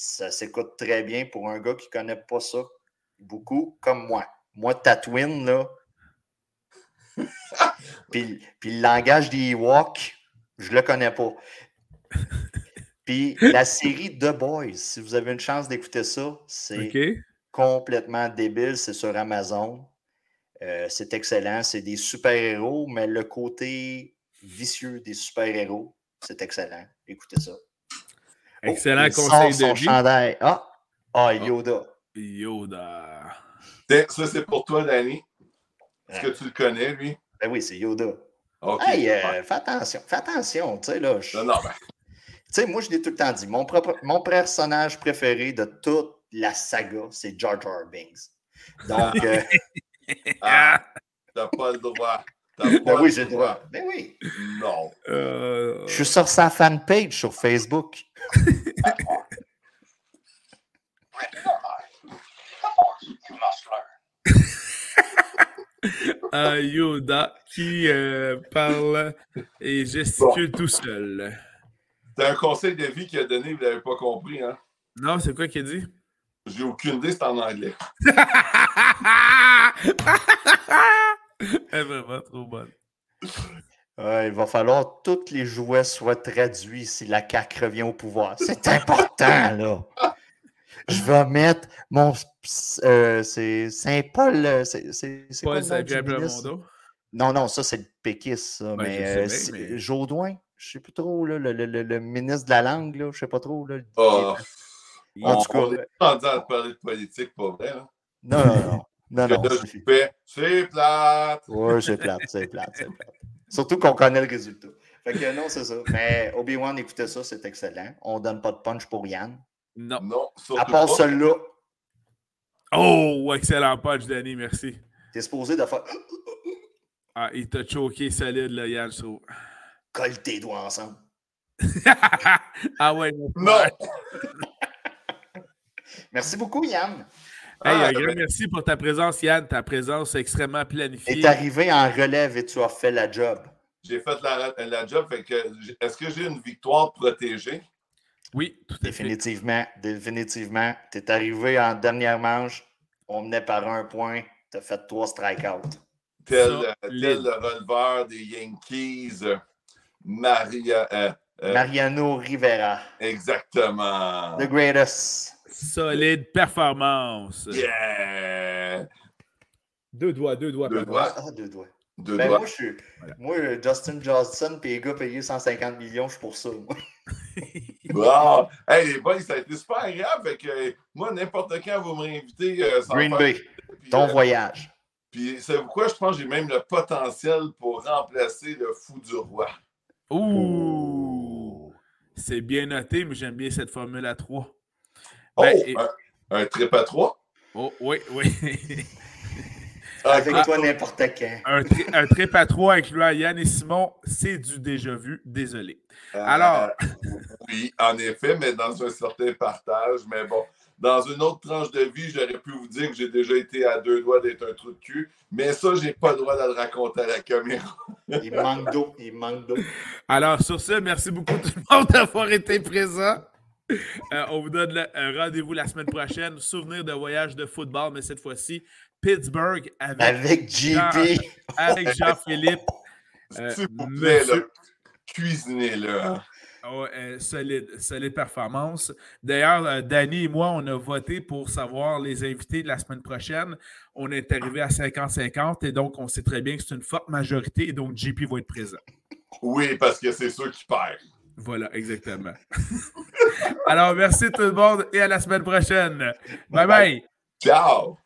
ça s'écoute très bien pour un gars qui ne connaît pas ça beaucoup, comme moi. Moi, Tatooine, là. *laughs* puis, puis le langage des Ewoks, je le connais pas. Puis la série The Boys, si vous avez une chance d'écouter ça, c'est complètement débile. C'est sur Amazon. Euh, c'est excellent. C'est des super-héros, mais le côté vicieux des super-héros, c'est excellent. Écoutez ça. Excellent oh, conseil de vie. Chandail. Ah, ah, Yoda. Yoda. Ça, c'est pour toi, Danny. Est-ce que tu le connais, lui? Ben oui, c'est Yoda. OK. Hey, euh, fais attention, fais attention, tu sais, là. Non, non, ben. Tu sais, moi, je l'ai tout le temps dit. Mon, propre... mon personnage préféré de toute la saga, c'est Jar Jar Binks. Donc. Euh... *laughs* ah, t'as pas le droit. Ben oui, j'ai le droit. Ben oui. Non. Euh... Je suis sur sa fanpage sur Facebook. euh, *laughs* Yoda qui euh, parle et gesticule tout seul. C'est un conseil de vie qu'il a donné, vous l'avez pas compris, hein? Non, c'est quoi qu'il a dit? J'ai aucune idée, c'est en anglais. *laughs* *laughs* Elle est vraiment trop bonne. Il va falloir que tous les jouets soient traduits si la CAQ revient au pouvoir. C'est important, là. Je vais mettre mon. euh, c'est Saint-Paul. euh, C'est Paul Saint-Pierre. Non, non, ça, c'est le péquiste, ça. Ouais, mais, je sais euh, bien, mais- Jaudoin, je sais plus trop, là, le, le- le- le ministre de la langue, là, je sais pas trop. Là, le- Oh, En on, tout cas, on est pas rendu à parler de politique, pas vrai. Hein? Non, non, non. Non, Que non. là, c'est- je fais, c'est plate. Ouais, c'est plate, c'est plate, c'est plate. Surtout qu'on connaît le résultat. Fait que non, c'est ça. Mais Obi-Wan, écoutez ça, c'est excellent. On donne pas de punch pour Yann. Non. Non, surtout À part pas. celui-là, Oh, excellent punch, Danny, merci. t'es supposé de faire Ah, il t'a choqué solide, là, Yann, je trouve. colle tes doigts ensemble. *laughs* ah ouais. Non! Merci beaucoup, Yann. Hey, Ah, un grand ben- merci pour ta présence, Yann. Ta présence extrêmement Tu planifiée. es arrivé en relève et tu as fait la job. J'ai fait la, la job, fait que j- est-ce que j'ai une victoire protégée? Oui, tout à fait. Définitivement, définitivement. Tu es arrivé en dernière manche. On menait par un point. Tu as fait trois strikeouts. Tel, euh, le releveur des Yankees, Maria. euh, euh, Mariano Rivera, exactement. the greatest. Solide performance. Yeah! Deux doigts, deux doigts. Deux doigts. Ah, deux doigts. Deux Ben, doigts. moi, je suis. Voilà. Moi, Justin Johnson, puis les gars payés 150 millions, je suis pour ça. moi. *laughs* Bon. Hey, les boys, ça a été super agréable. Fait que euh, moi, n'importe quand vous me réinvitez. euh, Green faire- Bay, Puis, ton euh, voyage. Puis, c'est pourquoi je pense que j'ai même le potentiel pour remplacer le fou du roi. Ouh! C'est bien noté, mais j'aime bien cette formule à 3. Oh, Ben, et- un, un trip à trois? Oh, oui, oui. *laughs* Avec ah, toi, oh. n'importe quand. un, tri- un trip à 3 incluant Yann et Simon, c'est du déjà vu. Désolé. Euh, Alors- *laughs* oui, en effet, mais dans un certain partage. Mais bon, dans une autre tranche de vie, j'aurais pu vous dire que j'ai déjà été à deux doigts d'être un trou de cul. Mais ça, j'ai pas le droit de le raconter à la caméra. Il manque d'eau. Il manque d'eau. Alors, sur ce, merci beaucoup tout le monde *laughs* d'avoir été présent. *laughs* Euh, on vous donne le- un rendez-vous la semaine prochaine. Souvenir de voyage de football, mais cette fois-ci, Pittsburgh avec, Avec JP. avec *laughs* Jean-Philippe. Euh, monsieur- cuisinez-le. hein. Oh, euh, solide, solide performance. D'ailleurs, euh, Danny et moi, on a voté pour savoir les invités de la semaine prochaine. On est arrivé à 50-50 et donc on sait très bien que c'est une forte majorité et donc JP va être présent. Oui, parce que c'est sûr qui perd. Voilà, exactement. *laughs* Alors, merci tout le monde et à la semaine prochaine. Bye bye. Ciao!